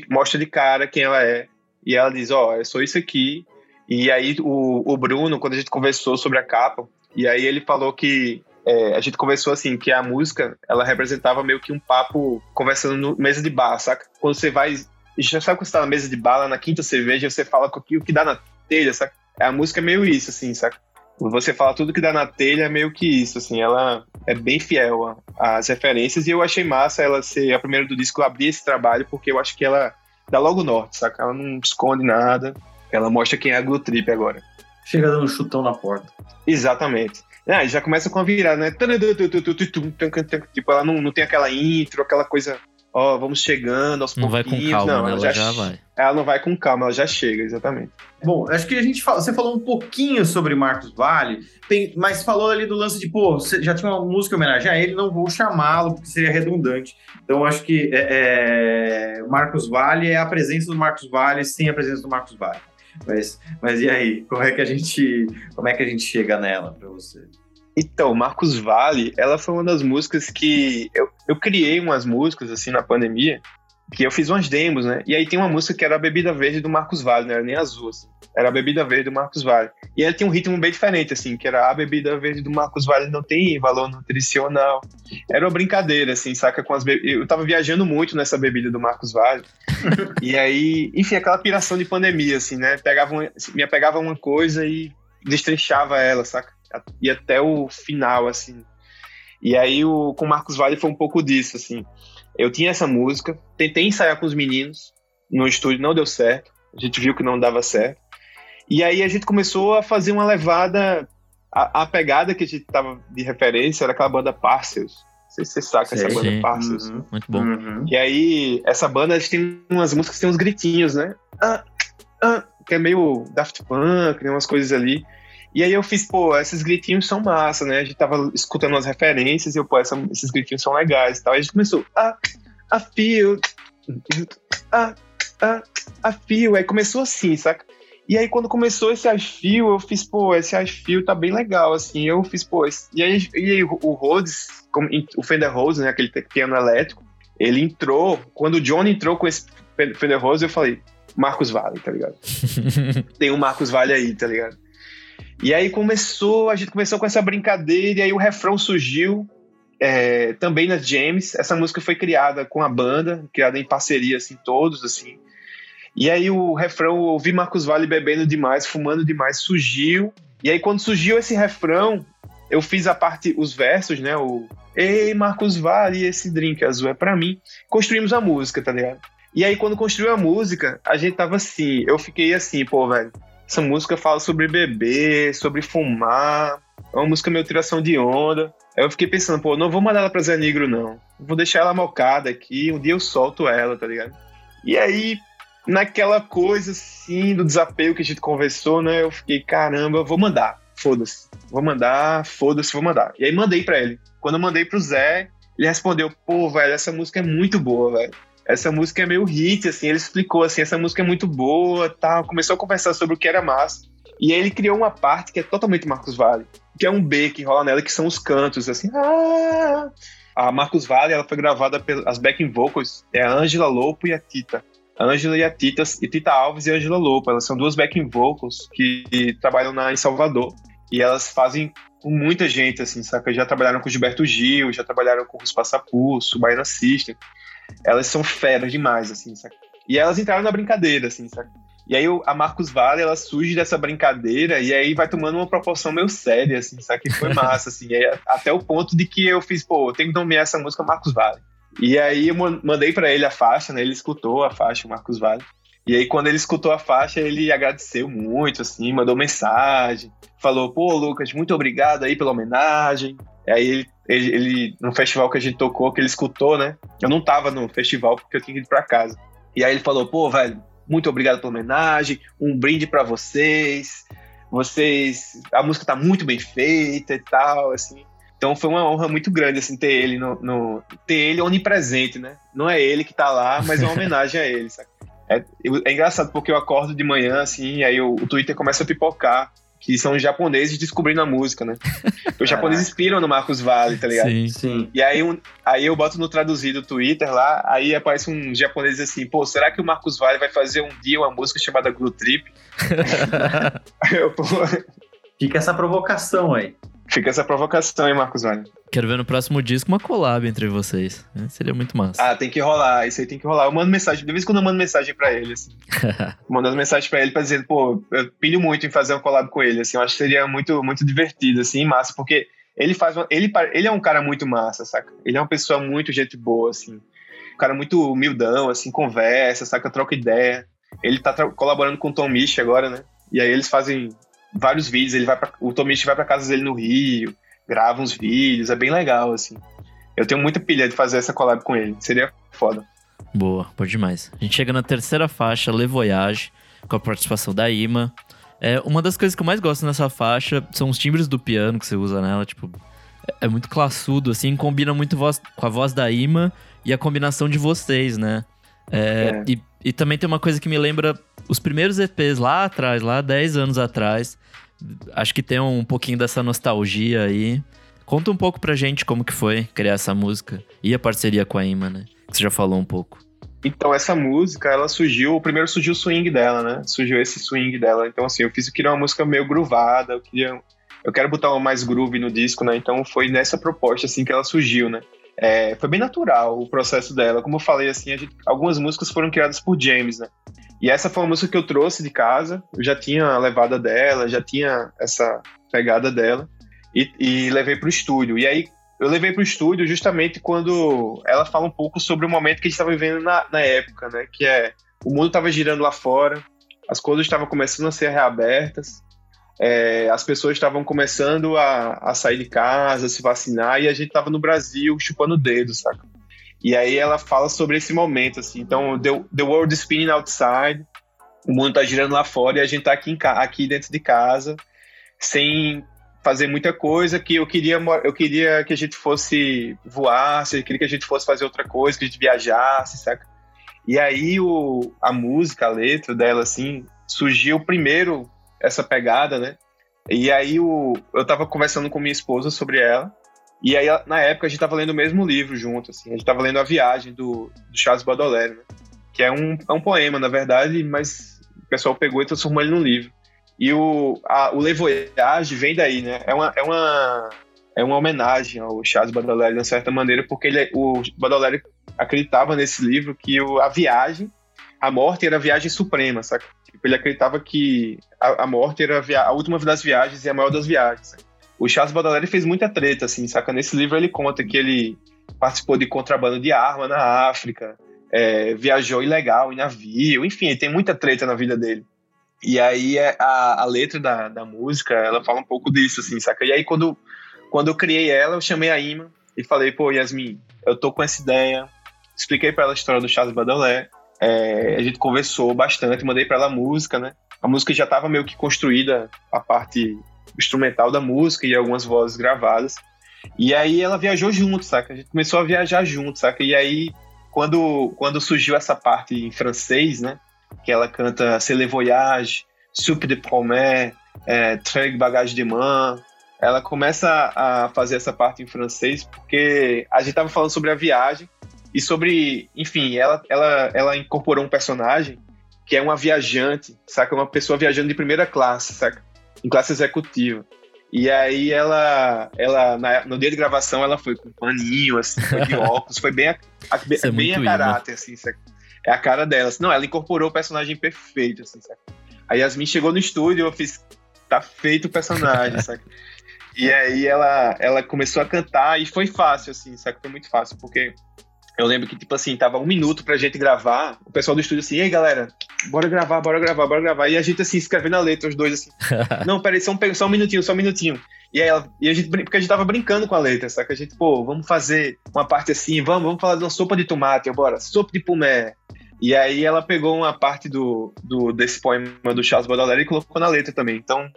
mostra de cara quem ela é, e ela diz, ó, oh, eu sou isso aqui, e aí o, o Bruno, quando a gente conversou sobre a capa, e aí ele falou que é, a gente conversou assim, que a música, ela representava meio que um papo conversando no mesa de bar, saca? Quando você vai. Já sabe quando você tá na mesa de bar, na quinta cerveja, você fala com o que dá na telha, saca? A música é meio isso, assim, saca? Você fala tudo que dá na telha é meio que isso, assim, ela é bem fiel às referências e eu achei massa ela ser a primeira do disco abrir esse trabalho, porque eu acho que ela dá logo norte, saca? Ela não esconde nada, ela mostra quem é a Glue Trip agora. Chega dando um chutão na porta. Exatamente. Ah, já começa com a virada, né? Tipo, ela não, não tem aquela intro, aquela coisa, ó, vamos chegando aos Não vai com calma, não, ela, já, vai. Ela não vai com calma, ela já chega, exatamente. Bom, acho que a gente fala, você falou um pouquinho sobre Marcos Vale, tem, mas falou ali do lance de, pô, você já tinha uma música homenagem a ele, não vou chamá-lo porque seria redundante. Então acho que é, é, Marcos Vale é a presença do Marcos Vale sem a presença do Marcos Vale. Mas, mas e aí, como é que a gente, como é que a gente chega nela para você? Então, Marcos Vale, ela foi uma das músicas que eu, eu criei umas músicas assim na pandemia, que eu fiz umas demos, né? E aí tem uma música que era a Bebida Verde do Marcos Vale, não era nem azul, assim. Era a Bebida Verde do Marcos Vale. E ela tem um ritmo bem diferente, assim, que era a Bebida Verde do Marcos Vale não tem valor nutricional. Era uma brincadeira, assim, saca? Com as be... Eu tava viajando muito nessa bebida do Marcos Vale. *laughs* e aí, enfim, aquela piração de pandemia, assim, né? Pegava uma... Me apegava uma coisa e destrinchava ela, saca? E até o final, assim. E aí, o... com o Marcos Vale foi um pouco disso, assim eu tinha essa música, tentei ensaiar com os meninos no estúdio, não deu certo. A gente viu que não dava certo. E aí a gente começou a fazer uma levada. A, a pegada que a gente tava de referência era aquela banda Parcels. Não sei se você saca Sei, essa banda sim. Parcels. Uhum, muito bom. Uhum. E aí, essa banda, a gente tem umas músicas que tem uns gritinhos, né? Ah, ah, que é meio Daft Punk, tem umas coisas ali. E aí eu fiz, pô, esses gritinhos são massa, né? A gente tava escutando as referências e eu, pô, essa, esses gritinhos são legais e tal. Aí a gente começou, ah, a feel, ah, ah, a feel. Aí começou assim, saca? E aí, quando começou esse Ashfield, eu fiz, pô, esse Ashfield tá bem legal, assim. Eu fiz, pô, esse... e aí, e aí o Rhodes, o Fender Rhodes, né, aquele piano elétrico, ele entrou, quando o John entrou com esse Fender Rhodes, eu falei, Marcos Vale, tá ligado? *laughs* Tem um Marcos Vale aí, tá ligado? E aí começou, a gente começou com essa brincadeira, e aí o refrão surgiu, é, também na James. Essa música foi criada com a banda, criada em parceria, assim, todos, assim. E aí o refrão, ouvi Marcos Vale bebendo demais, fumando demais, surgiu. E aí quando surgiu esse refrão, eu fiz a parte, os versos, né? O Ei, Marcos Vale, esse drink azul é para mim. Construímos a música, tá ligado? E aí quando construiu a música, a gente tava assim, eu fiquei assim, pô, velho, essa música fala sobre beber, sobre fumar, é uma música meio tiração de onda. Aí eu fiquei pensando, pô, não vou mandar ela pra Zé Negro, não. Vou deixar ela mocada aqui, um dia eu solto ela, tá ligado? E aí, naquela coisa assim do desapego que a gente conversou, né? Eu fiquei, caramba, vou mandar. Foda-se. Vou mandar, foda-se, vou mandar. E aí mandei para ele. Quando eu mandei pro Zé, ele respondeu: pô, velho, essa música é muito boa, velho. Essa música é meio hit, assim. Ele explicou assim: essa música é muito boa, tal. Começou a conversar sobre o que era massa. E aí ele criou uma parte que é totalmente Marcos Vale, que é um B que rola nela, que são os cantos, assim. Ah! A Marcos Vale, ela foi gravada pelas backing vocals, é a Angela Lopo e a Tita. Ângela e a Tita, e Tita Alves e Ângela Lopo. Elas são duas backing vocals que, que trabalham na, em Salvador. E elas fazem com muita gente, assim, saca? Já trabalharam com Gilberto Gil, já trabalharam com os Passapulso, Baiana System. Elas são feras demais, assim, saca? E elas entraram na brincadeira, assim, saca? E aí a Marcos Vale, ela surge dessa brincadeira e aí vai tomando uma proporção meio séria, assim, sabe? Que foi massa, assim. *laughs* até o ponto de que eu fiz, pô, eu tenho que nomear essa música Marcos Vale. E aí eu mandei para ele a faixa, né? Ele escutou a faixa, o Marcos Vale. E aí, quando ele escutou a faixa, ele agradeceu muito, assim, mandou mensagem, falou, pô, Lucas, muito obrigado aí pela homenagem. Aí ele, ele, ele, no festival que a gente tocou, que ele escutou, né? Eu não tava no festival porque eu tinha que ir pra casa. E aí ele falou, pô, velho, muito obrigado pela homenagem, um brinde para vocês. Vocês. A música tá muito bem feita e tal, assim. Então foi uma honra muito grande, assim, ter ele no, no, ter ele onipresente, né? Não é ele que tá lá, mas é uma *laughs* homenagem a ele, sabe? É, é, engraçado porque eu acordo de manhã, assim, aí o, o Twitter começa a pipocar, que são os japoneses descobrindo a música, né? Os japoneses inspiram no Marcos Vale, tá ligado? Sim, sim. E aí, um, aí eu boto no traduzido Twitter lá, aí aparece um japonês assim, pô, será que o Marcos Vale vai fazer um dia uma música chamada Glue Trip? *laughs* eu, pô... Fica essa provocação aí. Fica essa provocação, hein, Marcos Vale? Quero ver no próximo disco uma collab entre vocês. Né? Seria muito massa. Ah, tem que rolar. Isso aí tem que rolar. Eu mando mensagem. De vez em quando eu mando mensagem pra ele, assim. *laughs* mando mensagem pra ele pra dizer, pô, eu pilho muito em fazer um collab com ele, assim. Eu acho que seria muito, muito divertido, assim, massa. Porque ele faz uma, ele, ele é um cara muito massa, saca? Ele é uma pessoa muito gente boa, assim. Um cara muito humildão, assim, conversa, saca? Troca ideia. Ele tá colaborando com o Tom Misch agora, né? E aí eles fazem vários vídeos. Ele vai pra, o Tomichi vai para casa dele no Rio, grava uns vídeos, é bem legal, assim. Eu tenho muita pilha de fazer essa collab com ele. Seria foda. Boa, boa demais. A gente chega na terceira faixa, Le Voyage, com a participação da Ima. É, uma das coisas que eu mais gosto nessa faixa são os timbres do piano que você usa nela, tipo, é, é muito classudo, assim, combina muito voz, com a voz da Ima e a combinação de vocês, né? É, é. E, e também tem uma coisa que me lembra os primeiros EPs lá atrás, lá 10 anos atrás. Acho que tem um pouquinho dessa nostalgia aí. Conta um pouco pra gente como que foi criar essa música e a parceria com a Ima, né? Que você já falou um pouco. Então, essa música, ela surgiu, primeiro surgiu o swing dela, né? Surgiu esse swing dela. Então, assim, eu fiz, eu queria uma música meio groovada, eu queria, eu quero botar mais groove no disco, né? Então, foi nessa proposta, assim, que ela surgiu, né? É, foi bem natural o processo dela. Como eu falei, assim, gente, algumas músicas foram criadas por James, né? E essa foi uma música que eu trouxe de casa. Eu já tinha a levada dela, já tinha essa pegada dela. E, e levei para o estúdio. E aí eu levei para o estúdio justamente quando ela fala um pouco sobre o momento que a gente estava vivendo na, na época, né? Que é o mundo estava girando lá fora, as coisas estavam começando a ser reabertas, é, as pessoas estavam começando a, a sair de casa, se vacinar, e a gente estava no Brasil chupando o dedo, saca? E aí ela fala sobre esse momento, assim. Então, the, the world is spinning outside, o mundo tá girando lá fora e a gente tá aqui, em, aqui dentro de casa, sem fazer muita coisa, que eu queria, eu queria que a gente fosse voar, eu queria que a gente fosse fazer outra coisa, que a gente viajasse, saca? E aí o, a música, a letra dela, assim, surgiu primeiro essa pegada, né? E aí o, eu tava conversando com minha esposa sobre ela, e aí na época a gente tava lendo o mesmo livro junto, assim, a gente tava lendo A Viagem, do, do Charles Baudelaire, né? Que é um, é um poema, na verdade, mas o pessoal pegou e transformou ele num livro. E o, a, o Le Voyage vem daí, né? É uma, é uma, é uma homenagem ao Charles Baudelaire, de certa maneira, porque ele, o Baudelaire acreditava nesse livro que o, a viagem, a morte era a viagem suprema, saca? Tipo, ele acreditava que a, a morte era a, via, a, última das viagens e a maior das viagens. Saca? O Charles Baudelaire fez muita treta, assim, saca? Nesse livro ele conta que ele participou de contrabando de arma na África, é, viajou ilegal em navio, enfim, tem muita treta na vida dele. E aí é, a, a letra da, da música, ela fala um pouco disso, assim, saca? E aí quando, quando eu criei ela, eu chamei a Ima e falei, pô, Yasmin, eu tô com essa ideia. Expliquei para ela a história do Charles Baudelaire. É, a gente conversou bastante, mandei para ela a música, né? A música já estava meio que construída, a parte instrumental da música e algumas vozes gravadas. E aí ela viajou junto, saca? A gente começou a viajar junto, saca? E aí, quando, quando surgiu essa parte em francês, né? que ela canta C'est le voyage, Soupe de Promé, é, Treg Bagage de Man. Ela começa a fazer essa parte em francês porque a gente tava falando sobre a viagem e sobre, enfim, ela, ela, ela incorporou um personagem que é uma viajante, saca? Uma pessoa viajando de primeira classe, saca? Em classe executiva. E aí ela, ela na, no dia de gravação, ela foi com paninho, assim, foi de *laughs* óculos, foi bem a, a é bem a caráter, assim, saca? é a cara dela. Não, ela incorporou o personagem perfeito, assim, sabe? A Yasmin chegou no estúdio, eu fiz, tá feito o personagem, sabe? *laughs* E aí ela, ela começou a cantar e foi fácil, assim, sabe? Foi muito fácil, porque eu lembro que, tipo assim, tava um minuto pra gente gravar, o pessoal do estúdio assim, ei, galera, bora gravar, bora gravar, bora gravar. E a gente, assim, escrevendo a letra, os dois, assim, *laughs* não, peraí, só um, só um minutinho, só um minutinho. E aí ela, e a gente, porque a gente tava brincando com a letra, saca? A gente, pô, vamos fazer uma parte assim, vamos, vamos falar de uma sopa de tomate, bora, sopa de pumé, e aí ela pegou uma parte do, do desse poema do Charles Baudelaire e colocou na letra também. Então,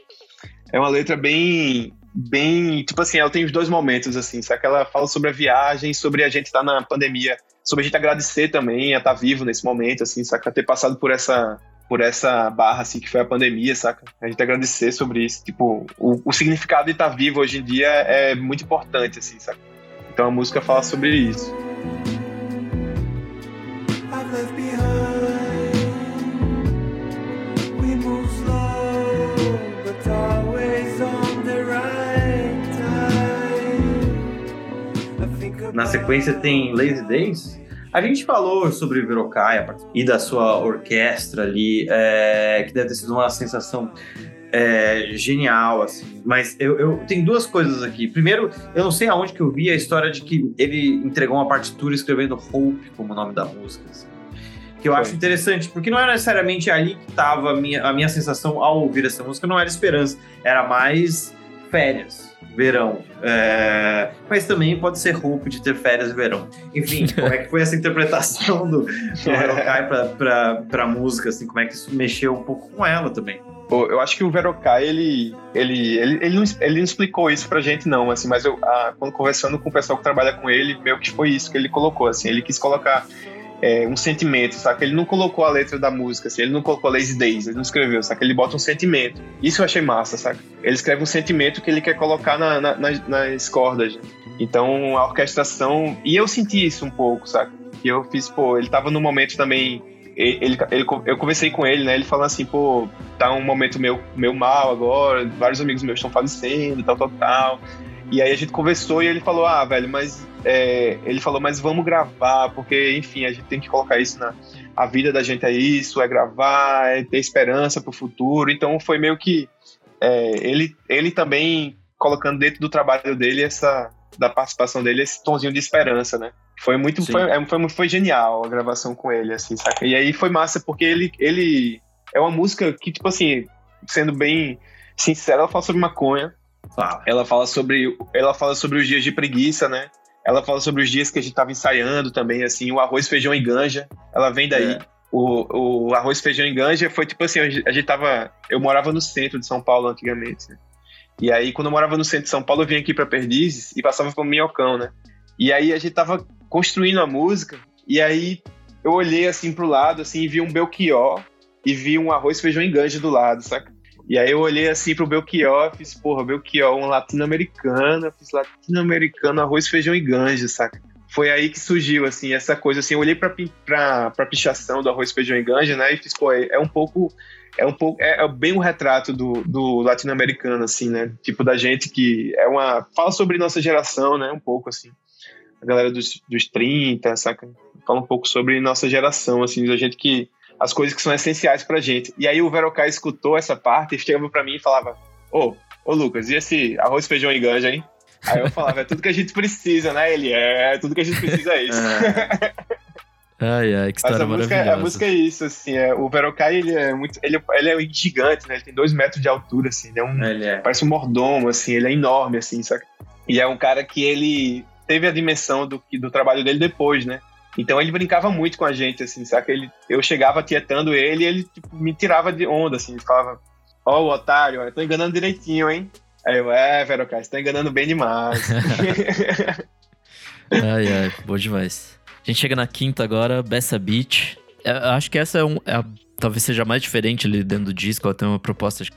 é uma letra bem bem, tipo assim, ela tem os dois momentos assim, sabe? Ela fala sobre a viagem, sobre a gente estar tá na pandemia, sobre a gente agradecer também a estar tá vivo nesse momento assim, saca? Ter passado por essa por essa barra assim que foi a pandemia, saca? A gente agradecer sobre isso, tipo, o, o significado de estar tá vivo hoje em dia é muito importante assim, saca? Então a música fala sobre isso. Sequência tem Lazy Days. A gente falou sobre Verocai e da sua orquestra ali, é, que deve ter sido uma sensação é, genial, assim. Mas eu, eu tenho duas coisas aqui. Primeiro, eu não sei aonde que eu vi a história de que ele entregou uma partitura escrevendo Hope como nome da música. Assim. Que eu Foi. acho interessante, porque não era necessariamente ali que estava a minha, a minha sensação ao ouvir essa música, não era esperança, era mais férias verão. É... Mas também pode ser roupa de ter férias verão. Enfim, *laughs* como é que foi essa interpretação do, do Verocai pra, pra, pra música, assim, como é que isso mexeu um pouco com ela também? eu acho que o Verocai, ele, ele, ele, ele, não, ele não explicou isso pra gente, não, assim, mas eu, ah, quando conversando com o pessoal que trabalha com ele, meio que foi isso que ele colocou, assim, ele quis colocar é, um sentimento, sabe? Ele não colocou a letra da música, assim, ele não colocou Lazy Days, ele não escreveu, sabe? Ele bota um sentimento. Isso eu achei massa, sabe? Ele escreve um sentimento que ele quer colocar na, na, nas, nas cordas. Então, a orquestração. E eu senti isso um pouco, sabe? E eu fiz, pô, ele tava num momento também. Ele, ele, eu conversei com ele, né? Ele falou assim, pô, tá um momento meu, meu mal agora, vários amigos meus estão falecendo, tal, tal, tal. E aí a gente conversou e ele falou, ah, velho, mas é, ele falou, mas vamos gravar, porque, enfim, a gente tem que colocar isso na. A vida da gente é isso, é gravar, é ter esperança pro futuro. Então foi meio que é, ele, ele também colocando dentro do trabalho dele essa da participação dele esse tonzinho de esperança, né? Foi muito foi, é, foi, foi, genial a gravação com ele, assim, saca? E aí foi massa porque ele ele é uma música que tipo assim, sendo bem sincero, ela fala sobre maconha. Fala. Ela fala sobre ela fala sobre os dias de preguiça, né? Ela fala sobre os dias que a gente estava ensaiando também, assim, o arroz, feijão e ganja. Ela vem daí. É. O, o arroz, feijão e ganja foi tipo assim, a gente tava. Eu morava no centro de São Paulo antigamente, né? E aí, quando eu morava no centro de São Paulo, eu vinha aqui pra Perdizes e passava por Minhocão, né? E aí a gente tava construindo a música, e aí eu olhei assim pro lado, assim, e vi um Belchior e vi um arroz, feijão e ganja do lado, saca? E aí eu olhei assim pro Belchior, fiz, porra, Belchior, um latino-americano, fiz latino-americano, arroz, feijão e ganja, saca? Foi aí que surgiu, assim, essa coisa, assim, eu olhei pra, pra, pra pichação do arroz, feijão e ganja, né, e fiz, pô, é, é um pouco, é um pouco, é, é bem um retrato do, do latino-americano, assim, né, tipo da gente que é uma, fala sobre nossa geração, né, um pouco, assim, a galera dos, dos 30, saca? Fala um pouco sobre nossa geração, assim, da gente que as coisas que são essenciais pra gente. E aí o Verocai escutou essa parte e chegava pra mim e falava: Ô, ô Lucas, e esse arroz, feijão e ganja, hein? Aí eu falava: é tudo que a gente precisa, né? Ele é, tudo que a gente precisa é isso. ai, ai, que história Mas a música, maravilhosa. a música é isso, assim. É, o Verocai, ele é muito. Ele, ele é gigante, né? Ele tem dois metros de altura, assim. Ele é um. Ele é. Parece um mordomo, assim. Ele é enorme, assim, saca? E é um cara que ele teve a dimensão do, do trabalho dele depois, né? Então ele brincava muito com a gente, assim, saca? Ele, eu chegava tietando ele e ele tipo, me tirava de onda, assim, falava, ó, oh, o otário, eu tô enganando direitinho, hein? Aí eu, é, Vero, cara, você tá enganando bem demais. *laughs* ai, ai, bom demais. A gente chega na quinta agora, Bessa Beach. Eu acho que essa é, um, é talvez seja mais diferente ali dentro do disco, ela tem uma proposta de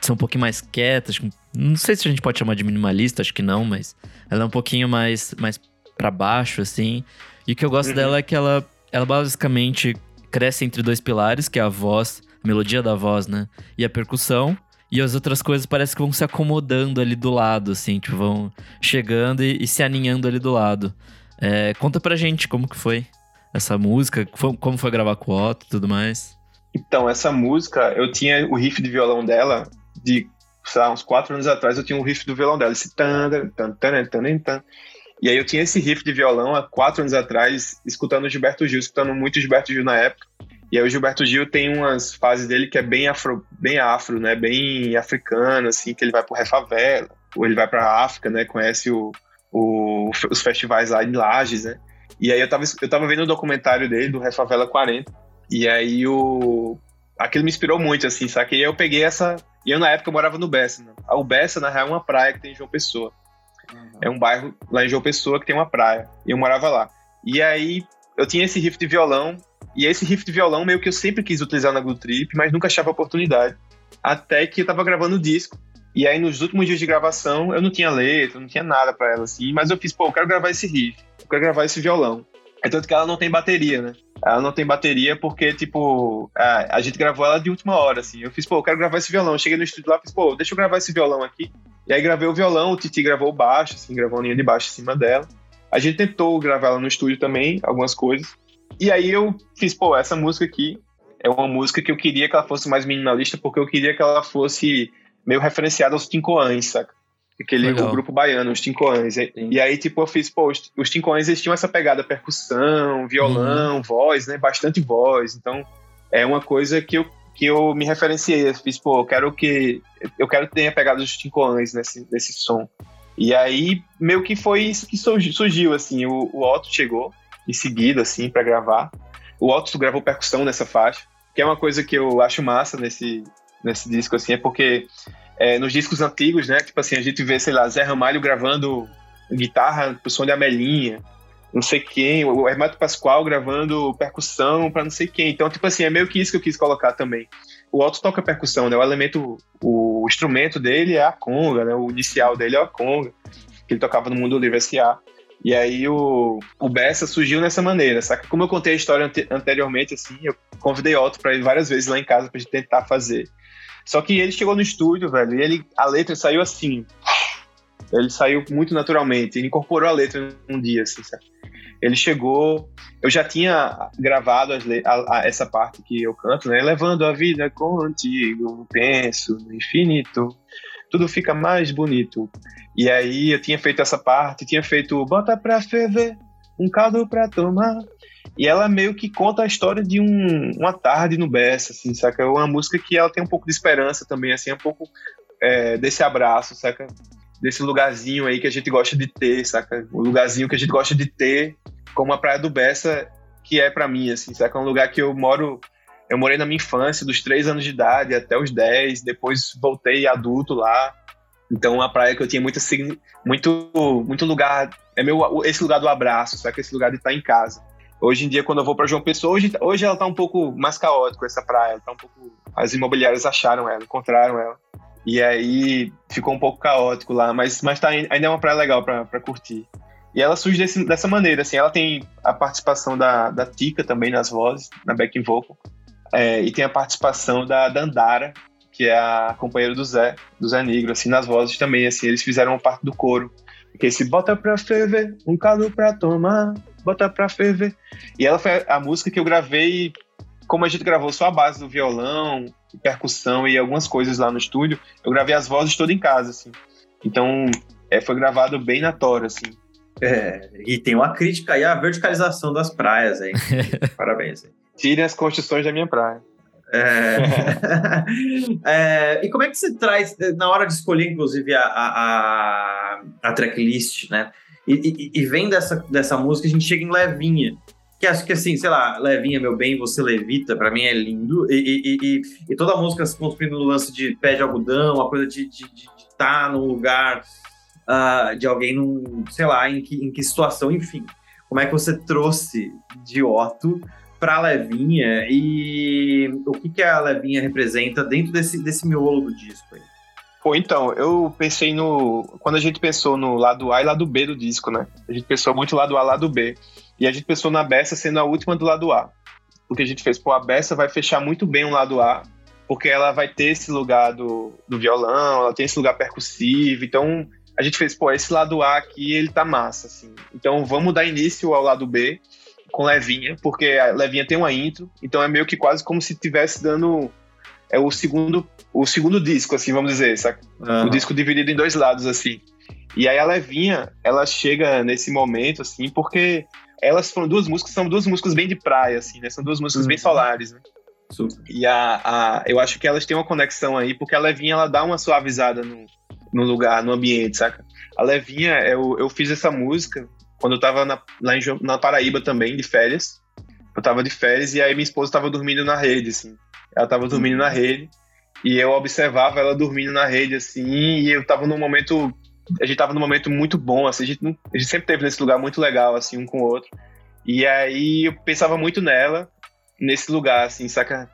ser um pouquinho mais quieta, acho, não sei se a gente pode chamar de minimalista, acho que não, mas ela é um pouquinho mais, mais para baixo, assim. E o que eu gosto uhum. dela é que ela, ela basicamente cresce entre dois pilares, que é a voz, a melodia da voz, né? E a percussão. E as outras coisas parece que vão se acomodando ali do lado, assim, tipo, vão chegando e, e se aninhando ali do lado. É, conta pra gente como que foi essa música, como foi gravar com o Otto e tudo mais. Então, essa música, eu tinha o riff de violão dela, de, sei lá, uns quatro anos atrás, eu tinha um riff do violão dela, esse tan, tan, tan, tan, tan, e aí eu tinha esse riff de violão há quatro anos atrás, escutando Gilberto Gil, escutando muito Gilberto Gil na época. E aí o Gilberto Gil tem umas fases dele que é bem afro, bem afro, né? Bem africano, assim, que ele vai pro Refavela, ou ele vai pra África, né? Conhece o, o, os festivais lá em Lages, né? E aí eu tava, eu tava vendo o documentário dele, do Refavela 40, e aí o... Aquilo me inspirou muito, assim, sabe? E aí eu peguei essa... E eu, na época, eu morava no Bessa, né? O Bessa, na real, é uma praia que tem em João Pessoa. Uhum. É um bairro lá em João Pessoa que tem uma praia. E eu morava lá. E aí eu tinha esse riff de violão. E esse riff de violão meio que eu sempre quis utilizar na Blue Trip, mas nunca achava oportunidade. Até que eu tava gravando o disco. E aí nos últimos dias de gravação eu não tinha letra, não tinha nada para ela assim. Mas eu fiz, pô, eu quero gravar esse riff. Eu quero gravar esse violão. É tanto que ela não tem bateria, né? Ela não tem bateria porque, tipo, a, a, gente gravou ela de última hora, assim. Eu fiz, pô, eu quero gravar esse violão. Eu cheguei no estúdio lá, fiz, pô, deixa eu gravar esse violão aqui. E aí gravei o violão, o Titi gravou o baixo, assim, gravou a linha de baixo em cima dela. A gente tentou gravar ela no estúdio também, algumas coisas. E aí eu fiz, pô, essa música aqui é uma música que eu queria que ela fosse mais minimalista, porque eu queria que ela fosse meio referenciada aos Tincoãs, saca? Aquele o grupo baiano, os Tincoãs. E, e, aí, tipo, eu fiz, pô, os, os Tincoãs eles tinham essa pegada percussão, violão, uhum. voz, né? Bastante voz. Então, é uma coisa que eu, que eu me referenciei. Eu fiz, pô, eu quero que. Eu quero ter a pegada dos Tincoãs nesse, nesse som. E aí, meio que foi isso que surgiu, assim. O, o Otto chegou em seguida, assim, para gravar. O Otto gravou percussão nessa faixa, que é uma coisa que eu acho massa nesse, nesse disco, assim, é porque é, nos discos antigos, né? Tipo assim, a gente vê, sei lá, Zé Ramalho gravando guitarra pro som de Amelinha, não sei quem, o Hermeto Pascoal gravando percussão para não sei quem. Então, tipo assim, é meio que isso que eu quis colocar também. O Otto toca percussão, né? O elemento, o instrumento dele é a conga, né? O inicial dele é a conga, que ele tocava no Mundo Livre S.A. E aí o, o Bessa surgiu nessa maneira, saca? Como eu contei a história ante anteriormente, assim, eu convidei Otto para ir várias vezes lá em casa pra gente tentar fazer. Só que ele chegou no estúdio, velho, e ele, a letra saiu assim. Ele saiu muito naturalmente. Ele incorporou a letra num dia, assim, sabe? Ele chegou. Eu já tinha gravado a, a, essa parte que eu canto, né? Levando a vida contigo, penso no infinito. Tudo fica mais bonito. E aí eu tinha feito essa parte, tinha feito Bota pra ferver, um caldo pra tomar. E ela meio que conta a história de um, uma tarde no Bessa, assim, saca? É uma música que ela tem um pouco de esperança também, assim, um pouco é, desse abraço, saca? Desse lugarzinho aí que a gente gosta de ter, saca? O lugarzinho que a gente gosta de ter, como a Praia do Bessa, que é para mim, assim, saca? É um lugar que eu moro... Eu morei na minha infância, dos 3 anos de idade até os 10, depois voltei adulto lá. Então, uma praia que eu tinha muito, muito, muito lugar. É meu, esse lugar do abraço, sabe? Esse lugar de estar em casa. Hoje em dia, quando eu vou para João Pessoa, hoje, hoje ela tá um pouco mais caótica, essa praia. Tá um pouco, as imobiliárias acharam ela, encontraram ela. E aí ficou um pouco caótico lá, mas, mas tá, ainda é uma praia legal para curtir. E ela surge desse, dessa maneira, assim, ela tem a participação da, da Tika também nas vozes, na back vocal, é, e tem a participação da Dandara, que é a companheira do Zé, do Zé Negro, assim, nas vozes também, assim, eles fizeram parte do coro, que esse bota pra ferver, um caldo pra tomar, bota pra ferver. E ela foi a música que eu gravei, como a gente gravou só a base do violão, percussão e algumas coisas lá no estúdio, eu gravei as vozes todas em casa, assim. Então, é, foi gravado bem na tora, assim. É, e tem uma crítica aí à verticalização das praias aí. *laughs* Parabéns. Tirem as construções da minha praia. É... *laughs* é... e como é que você traz, na hora de escolher, inclusive, a, a, a tracklist, né? E, e, e, vem dessa, dessa música, a gente chega em Levinha. Que acho que assim, sei lá, Levinha, meu bem, você levita, para mim é lindo. E, e, toda a música se construindo no lance de pé de algodão, a coisa de estar de, de, de tá num lugar uh, de alguém num, sei lá, em que, em que situação, enfim. Como é que você trouxe de Otto para Levinha e o que, que a Levinha representa dentro desse, desse miolo do disco aí? Pô, então, eu pensei no. Quando a gente pensou no lado A e lado B do disco, né? A gente pensou muito lado A lado B. E a gente pensou na Bessa sendo a última do lado A. Porque a gente fez, pô, a Bessa vai fechar muito bem o lado A, porque ela vai ter esse lugar do, do violão, ela tem esse lugar percussivo. Então, a gente fez, pô, esse lado A aqui, ele tá massa, assim. Então, vamos dar início ao lado B com Levinha, porque a Levinha tem uma intro, então é meio que quase como se estivesse dando é o segundo o segundo disco, assim, vamos dizer, saca? Uhum. O disco dividido em dois lados, assim. E aí a Levinha, ela chega nesse momento, assim, porque elas foram duas músicas, são duas músicas bem de praia, assim, né? São duas músicas uhum. bem solares, né? Super. E a, a, eu acho que elas têm uma conexão aí, porque a Levinha, ela dá uma suavizada no, no lugar, no ambiente, saca? A Levinha, eu, eu fiz essa música quando eu tava na, lá em, na Paraíba também, de férias. Eu tava de férias e aí minha esposa tava dormindo na rede, assim. Ela tava dormindo na rede e eu observava ela dormindo na rede, assim, e eu tava num momento. A gente tava num momento muito bom, assim, a gente, a gente sempre teve nesse lugar muito legal, assim, um com o outro. E aí eu pensava muito nela, nesse lugar, assim, saca?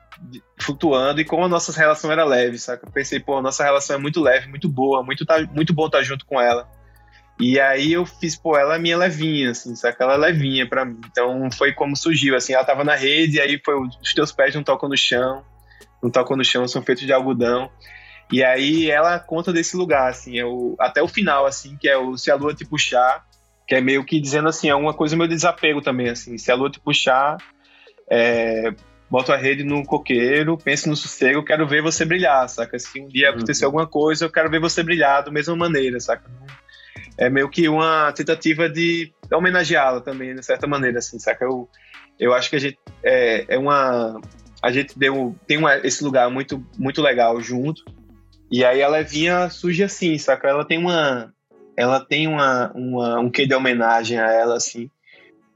Flutuando e como a nossa relação era leve, saca? Pensei, pô, a nossa relação é muito leve, muito boa, muito, tá, muito bom estar tá junto com ela. E aí eu fiz, pô, ela é minha levinha, assim, saca? Ela é levinha pra mim. Então foi como surgiu, assim, ela tava na rede, e aí foi os teus pés não tocam no chão, não tocam no chão, são feitos de algodão. E aí ela conta desse lugar, assim, é o, até o final, assim, que é o Se a Lua Te Puxar, que é meio que dizendo assim, é uma coisa meio desapego também, assim, se a Lua Te Puxar, é, bota a rede no coqueiro, pense no sossego, quero ver você brilhar, saca? Se um dia acontecer uhum. alguma coisa, eu quero ver você brilhar da mesma maneira, saca? É meio que uma tentativa de homenageá-la também, de certa maneira, assim, saca? Eu, eu acho que a gente é, é uma. A gente deu, tem uma, esse lugar muito, muito legal junto. E aí a Levinha surge assim, saca? Ela tem uma. Ela tem uma, uma, um quê de homenagem a ela, assim.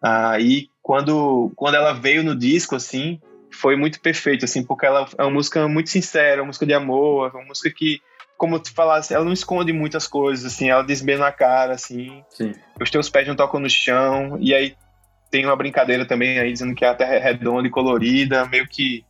Aí quando, quando ela veio no disco, assim, foi muito perfeito, assim, porque ela é uma música muito sincera, uma música de amor, uma música que como tu falasse, ela não esconde muitas coisas, assim, ela diz bem na cara, assim. Sim. Os teus pés não tocam no chão, e aí tem uma brincadeira também aí dizendo que a terra é redonda e colorida, meio que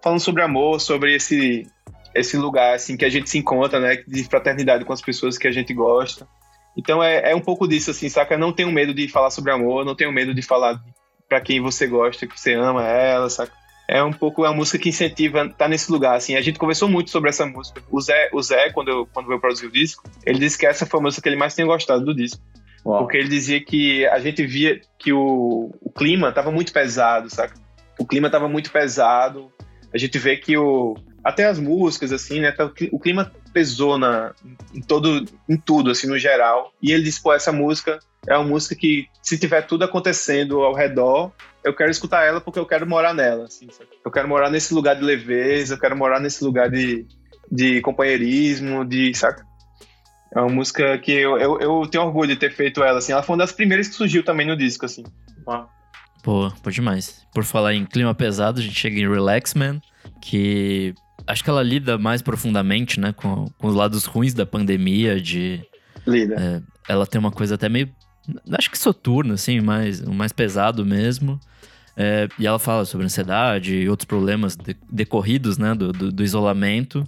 falando sobre amor, sobre esse esse lugar assim que a gente se encontra, né, de fraternidade com as pessoas que a gente gosta. Então é, é um pouco disso assim, saca? Não tenho medo de falar sobre amor, não tenho medo de falar para quem você gosta, que você ama ela, saca? É um pouco a música que incentiva tá nesse lugar assim. A gente conversou muito sobre essa música. O Zé o Zé quando eu quando eu produzi o disco ele disse que essa foi a música que ele mais tinha gostado do disco. Uau. porque ele dizia que a gente via que o, o clima tava muito pesado saca? O clima tava muito pesado. A gente vê que o até as músicas assim né tá, o clima pesou na em todo em tudo assim no geral. E ele disse pô essa música é uma música que se tiver tudo acontecendo ao redor eu quero escutar ela porque eu quero morar nela, assim, Eu quero morar nesse lugar de leveza, eu quero morar nesse lugar de, de companheirismo, de, saca? É uma música que eu, eu, eu, tenho orgulho de ter feito ela, assim. Ela foi uma das primeiras que surgiu também no disco, assim. Pô, pô demais. Por falar em clima pesado, a gente chega em Relax Man, que acho que ela lida mais profundamente, né, com, com os lados ruins da pandemia, de... Lida. É, ela tem uma coisa até meio, acho que soturna, assim, mais, mais pesado mesmo. É, e ela fala sobre ansiedade e outros problemas de, decorridos, né, do, do, do, isolamento.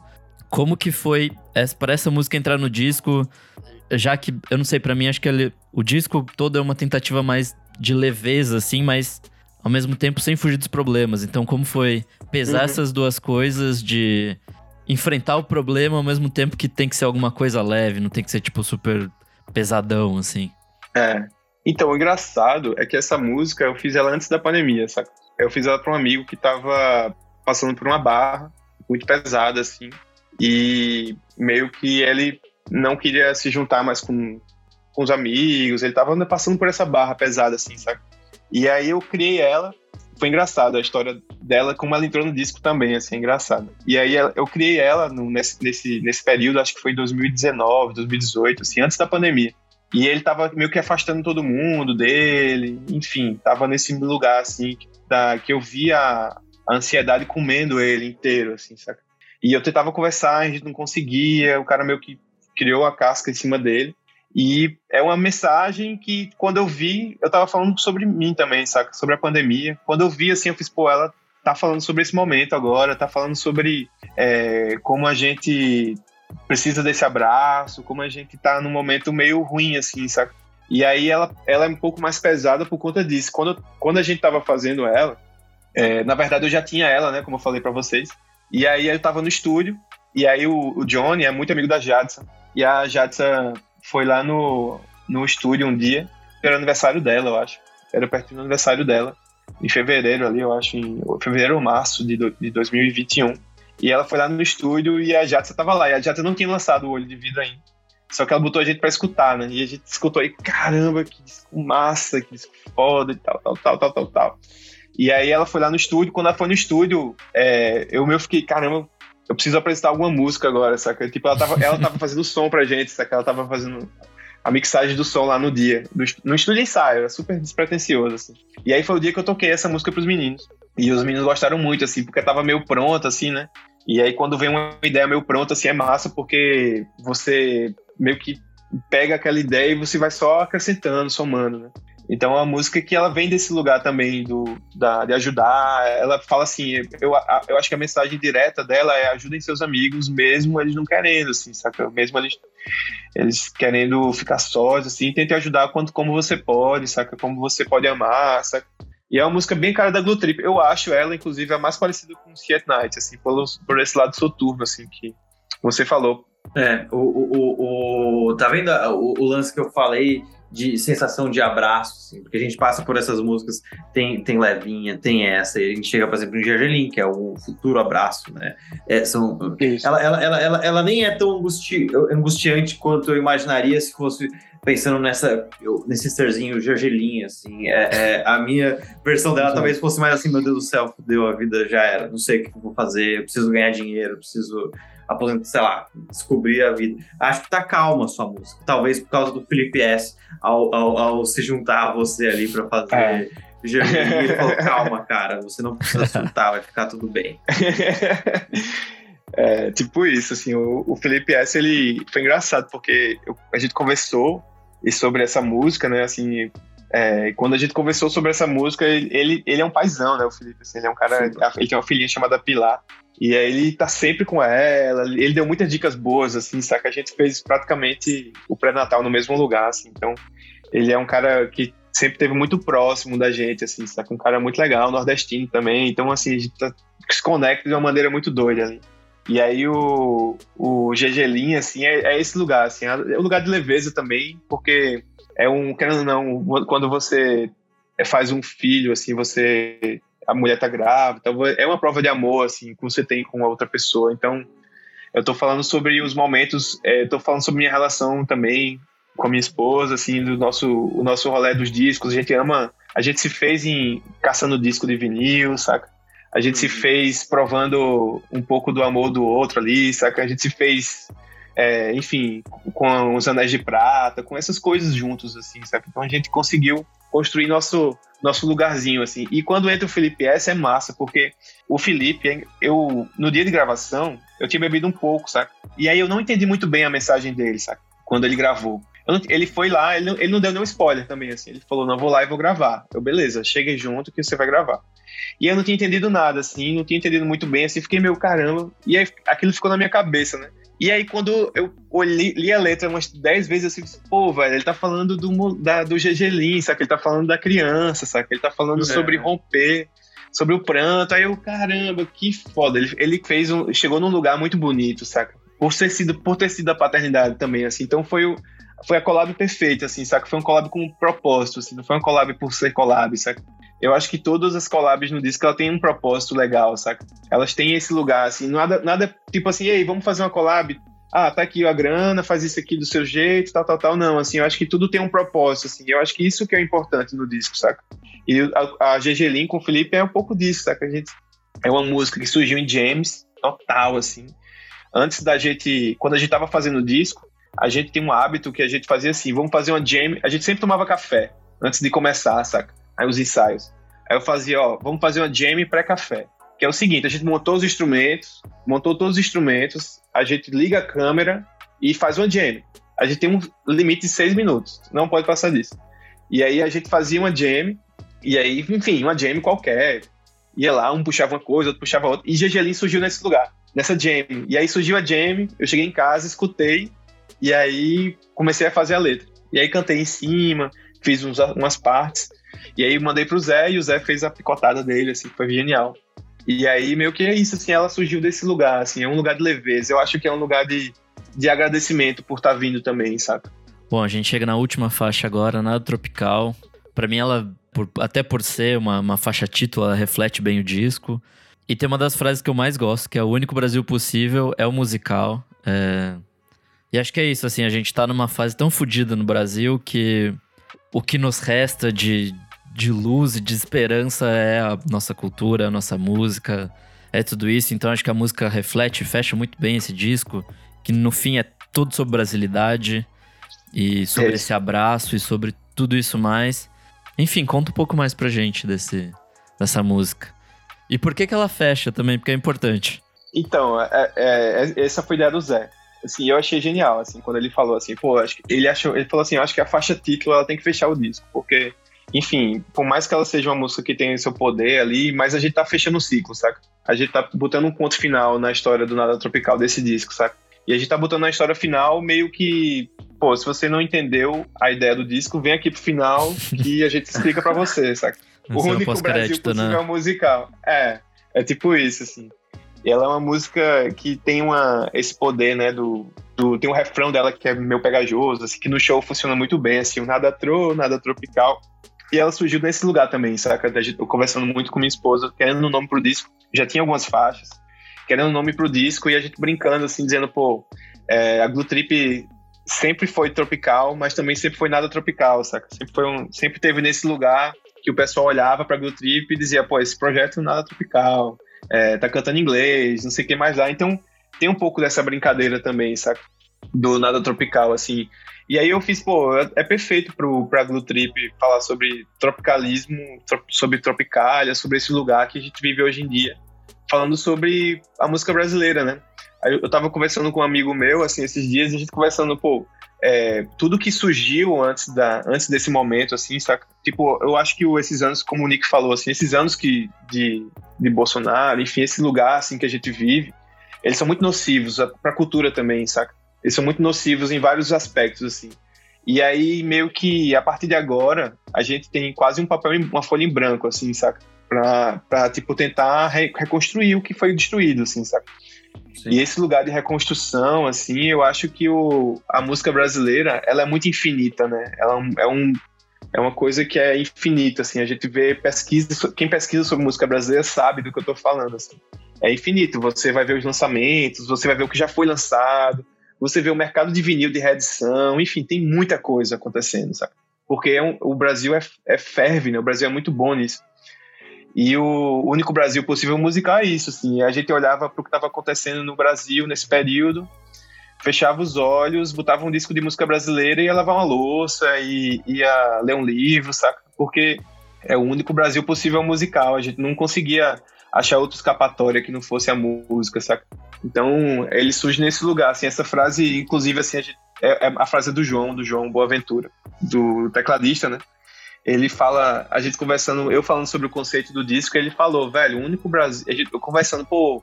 Como que foi para essa música entrar no disco? Já que, eu não sei, para mim, acho que ele, o disco todo é uma tentativa mais de leveza, assim, mas ao mesmo tempo sem fugir dos problemas. Então, como foi pesar uhum. essas duas coisas de enfrentar o problema ao mesmo tempo que tem que ser alguma coisa leve, não tem que ser, tipo, super pesadão, assim? É. Então, o engraçado é que essa música eu fiz ela antes da pandemia, saca? Eu fiz ela para um amigo que tava passando por uma barra muito pesada, assim, e meio que ele não queria se juntar mais com, com os amigos, ele tava passando por essa barra pesada, assim, saca? E aí eu criei ela. Foi engraçado a história dela, como ela entrou no disco também, assim, é engraçado. E aí eu criei ela no, nesse, nesse, nesse período, acho que foi em 2019, 2018, assim, antes da pandemia. E ele tava meio que afastando todo mundo dele, enfim, tava nesse lugar, assim, da, que eu via a, a ansiedade comendo ele inteiro, assim, saca? E eu tentava conversar, a gente não conseguia, o cara meio que criou a casca em cima dele. E é uma mensagem que, quando eu vi, eu tava falando sobre mim também, saca? Sobre a pandemia. Quando eu vi, assim, eu fiz, pô, ela tá falando sobre esse momento agora, tá falando sobre é, como a gente precisa desse abraço, como a gente tá num momento meio ruim, assim, saca? E aí ela, ela é um pouco mais pesada por conta disso. Quando, quando a gente tava fazendo ela, é, na verdade eu já tinha ela, né, como eu falei para vocês. E aí eu tava no estúdio, e aí o, o Johnny é muito amigo da Jadson. E a Jadson foi lá no, no estúdio um dia, era aniversário dela, eu acho. Era perto do aniversário dela, em fevereiro ali, eu acho, em fevereiro ou março de, de 2021. E ela foi lá no estúdio e a Jatsa tava lá. E a Jatsa não tinha lançado o Olho de Vida ainda. Só que ela botou a gente pra escutar, né? E a gente escutou aí, caramba, que disco massa, que disco foda e tal, tal, tal, tal, tal, tal. E aí ela foi lá no estúdio. Quando ela foi no estúdio, é, eu meio fiquei, caramba, eu preciso apresentar alguma música agora, saca? Tipo, ela tava, ela tava fazendo som pra gente, saca? Ela tava fazendo a mixagem do som lá no dia, no estúdio ensaio, era super despretensioso, assim. E aí foi o dia que eu toquei essa música pros meninos. E os meninos gostaram muito, assim, porque tava meio pronta, assim, né? E aí quando vem uma ideia meio pronta, assim, é massa, porque você meio que pega aquela ideia e você vai só acrescentando, somando, né? Então é uma música que ela vem desse lugar também do, da, de ajudar. Ela fala assim, eu, eu acho que a mensagem direta dela é ajudem seus amigos, mesmo eles não querendo, assim, saca? Mesmo eles, eles querendo ficar sós, assim, tente ajudar quanto como você pode, saca? Como você pode amar, saca? E é uma música bem cara da Glue Trip. Eu acho ela, inclusive, a mais parecida com Seat Night, assim, por, por esse lado soturno, assim, que você falou. É, o, o, o, tá vendo o, o lance que eu falei de sensação de abraço, assim, porque a gente passa por essas músicas, tem, tem Levinha, tem essa, e a gente chega, por exemplo, em Gergelim, que é o futuro abraço, né? É, são, ela, ela, ela, ela, ela nem é tão angusti, angustiante quanto eu imaginaria se fosse pensando nessa, nesse serzinho Gergelim, assim, é, é, a minha versão dela talvez fosse mais assim, meu Deus do céu, deu a vida já era, não sei o que eu vou fazer, eu preciso ganhar dinheiro, preciso sei lá, descobrir a vida. Acho que tá calma a sua música. Talvez por causa do Felipe S. ao, ao, ao se juntar a você ali para fazer. É. ele falou: *laughs* calma, cara, você não precisa soltar, vai ficar tudo bem. *laughs* É, tipo isso, assim, o, o Felipe S, ele foi engraçado, porque eu, a gente conversou sobre essa música, né, assim, é, quando a gente conversou sobre essa música, ele, ele é um paizão, né, o Felipe, assim, ele é um cara, Sim. ele tem uma filhinha chamada Pilar, e aí ele tá sempre com ela, ele deu muitas dicas boas, assim, saca? A gente fez praticamente o pré-natal no mesmo lugar, assim, então ele é um cara que sempre teve muito próximo da gente, assim, saca? Um cara muito legal, nordestino também, então, assim, a gente tá, se conecta de uma maneira muito doida ali. E aí o, o GG assim, é, é esse lugar, assim, é um lugar de leveza também, porque é um, querendo ou não, quando você faz um filho, assim, você a mulher tá grávida, então é uma prova de amor, assim, que você tem com a outra pessoa. Então, eu tô falando sobre os momentos, é, tô falando sobre minha relação também com a minha esposa, assim, do nosso, o nosso rolê dos discos. A gente ama, a gente se fez em caçando disco de vinil, saca? A gente se uhum. fez provando um pouco do amor do outro ali, saca? A gente se fez é, enfim, com os anéis de prata, com essas coisas juntos, assim, sabe? Então a gente conseguiu construir nosso, nosso lugarzinho, assim. E quando entra o Felipe S, é massa, porque o Felipe, eu, no dia de gravação, eu tinha bebido um pouco, sabe? E aí eu não entendi muito bem a mensagem dele, sabe? Quando ele gravou. Ele foi lá, ele não, ele não deu nenhum spoiler também, assim. Ele falou, não, vou lá e vou gravar. Eu, beleza, cheguem junto que você vai gravar. E eu não tinha entendido nada, assim, não tinha entendido muito bem, assim, fiquei meio caramba. E aí aquilo ficou na minha cabeça, né? E aí, quando eu olhei, li a letra umas 10 vezes, eu disse, pô, velho, ele tá falando do, da, do GG sabe? Ele tá falando da criança, sabe? Ele tá falando é. sobre romper, sobre o pranto. Aí eu, caramba, que foda. Ele, ele fez um. Chegou num lugar muito bonito, saca? Por ter sido, por ter sido a paternidade também, assim. Então foi o. Foi a collab perfeita, assim, saca? Foi um collab com um propósito, assim, não foi um collab por ser collab, saca? Eu acho que todas as collabs no disco ela tem um propósito legal, saca? Elas têm esse lugar, assim, nada, nada tipo assim, ei, vamos fazer uma collab. Ah, tá aqui a grana, faz isso aqui do seu jeito, tal, tal, tal. Não, assim, eu acho que tudo tem um propósito, assim. Eu acho que isso que é importante no disco, saca? E a, a GG Lin com o Felipe é um pouco disso, saca? A gente, é uma música que surgiu em James, total, assim. Antes da gente, quando a gente tava fazendo o disco, a gente tem um hábito que a gente fazia assim, vamos fazer uma jam, a gente sempre tomava café antes de começar, saca? Aí os ensaios. Aí eu fazia, ó, vamos fazer uma jam pré-café. Que é o seguinte, a gente montou os instrumentos, montou todos os instrumentos, a gente liga a câmera e faz uma jam. A gente tem um limite de seis minutos, não pode passar disso. E aí a gente fazia uma jam, e aí, enfim, uma jam qualquer. Ia lá, um puxava uma coisa, outro puxava outra. E GGLin surgiu nesse lugar, nessa jam. E aí surgiu a jam, eu cheguei em casa, escutei, e aí comecei a fazer a letra. E aí cantei em cima, fiz uns, umas partes. E aí mandei pro Zé e o Zé fez a picotada dele, assim, foi genial. E aí meio que é isso, assim, ela surgiu desse lugar, assim, é um lugar de leveza. Eu acho que é um lugar de, de agradecimento por estar tá vindo também, sabe? Bom, a gente chega na última faixa agora, nada tropical. Para mim ela, por, até por ser uma, uma faixa título, ela reflete bem o disco. E tem uma das frases que eu mais gosto, que é o único Brasil possível é o musical. É... E acho que é isso, assim, a gente tá numa fase tão fodida no Brasil que o que nos resta de, de luz e de esperança é a nossa cultura, a nossa música, é tudo isso. Então acho que a música reflete e fecha muito bem esse disco, que no fim é tudo sobre brasilidade e sobre é esse abraço e sobre tudo isso mais. Enfim, conta um pouco mais pra gente desse, dessa música. E por que que ela fecha também? Porque é importante. Então, é, é, é essa foi a ideia do Zé. Assim, eu achei genial, assim, quando ele falou assim, pô, acho que ele achou, ele falou assim, eu acho que a faixa título ela tem que fechar o disco, porque enfim, por mais que ela seja uma música que tenha seu poder ali, mas a gente tá fechando o ciclo, saca? A gente tá botando um ponto final na história do Nada Tropical desse disco, saca? E a gente tá botando na história final meio que, pô, se você não entendeu a ideia do disco, vem aqui pro final que *laughs* a gente explica para você, saca? o único Brasil possível né? musical. É, é tipo isso, assim. E ela é uma música que tem uma, esse poder, né, do, do, tem um refrão dela que é meio pegajoso, assim, que no show funciona muito bem, assim, o nada tro, nada tropical. E ela surgiu nesse lugar também, saca? Eu conversando muito com minha esposa, querendo um nome pro disco. Já tinha algumas faixas, querendo um nome pro disco, e a gente brincando, assim, dizendo, pô, é, a Glue Trip sempre foi tropical, mas também sempre foi nada tropical, saca? Sempre, foi um, sempre teve nesse lugar que o pessoal olhava pra Glue Trip e dizia, pô, esse projeto nada tropical, é, tá cantando inglês, não sei o que mais lá. Então tem um pouco dessa brincadeira também, saca? Do nada tropical, assim. E aí eu fiz, pô, é, é perfeito pro, pra Glue Trip falar sobre tropicalismo, sobre Tropicália, sobre esse lugar que a gente vive hoje em dia. Falando sobre a música brasileira, né? Aí eu tava conversando com um amigo meu, assim, esses dias, e a gente conversando, pô, é, tudo que surgiu antes, da, antes desse momento, assim, saca? Tipo, eu acho que esses anos, como o Nick falou, assim, esses anos que, de, de Bolsonaro, enfim, esse lugar, assim, que a gente vive, eles são muito nocivos pra cultura também, saca? Eles são muito nocivos em vários aspectos, assim. E aí, meio que, a partir de agora, a gente tem quase um papel, uma folha em branco, assim, saca? Pra, pra tipo, tentar re reconstruir o que foi destruído, assim, saca? Sim. E esse lugar de reconstrução, assim, eu acho que o, a música brasileira, ela é muito infinita, né? Ela é, um, é uma coisa que é infinita, assim. A gente vê pesquisa, quem pesquisa sobre música brasileira sabe do que eu tô falando, assim. É infinito. Você vai ver os lançamentos, você vai ver o que já foi lançado, você vê o mercado de vinil de reedição, enfim, tem muita coisa acontecendo, sabe? Porque é um, o Brasil é, é ferve, né? O Brasil é muito bom nisso. E o único Brasil possível musical é isso, assim. A gente olhava para o que estava acontecendo no Brasil nesse período, fechava os olhos, botava um disco de música brasileira ia lavar uma louça e ia ler um livro, saca? Porque é o único Brasil possível musical. A gente não conseguia achar outra escapatória que não fosse a música, saca? Então, ele surge nesse lugar, assim, essa frase, inclusive, assim, a, gente, é, é a frase do João, do João Boaventura, do tecladista, né? Ele fala, a gente conversando, eu falando sobre o conceito do disco, ele falou, velho, o único Brasil, a gente, eu conversando, pô,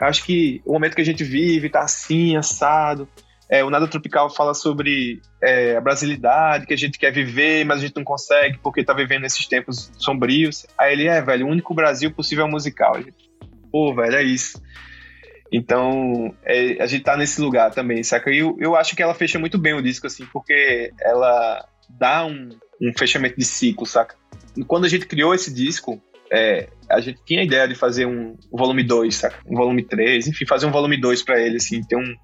acho que o momento que a gente vive tá assim, assado, é, o Nada Tropical fala sobre é, a brasilidade que a gente quer viver, mas a gente não consegue porque tá vivendo esses tempos sombrios. Aí ele é, velho, o único Brasil possível é musical. Gente, Pô, velho, é isso. Então, é, a gente tá nesse lugar também, saca? E eu, eu acho que ela fecha muito bem o disco, assim, porque ela dá um, um fechamento de ciclo, saca? Quando a gente criou esse disco, é, a gente tinha a ideia de fazer um, um volume 2, saca? Um volume 3, enfim, fazer um volume 2 para ele, assim, ter um,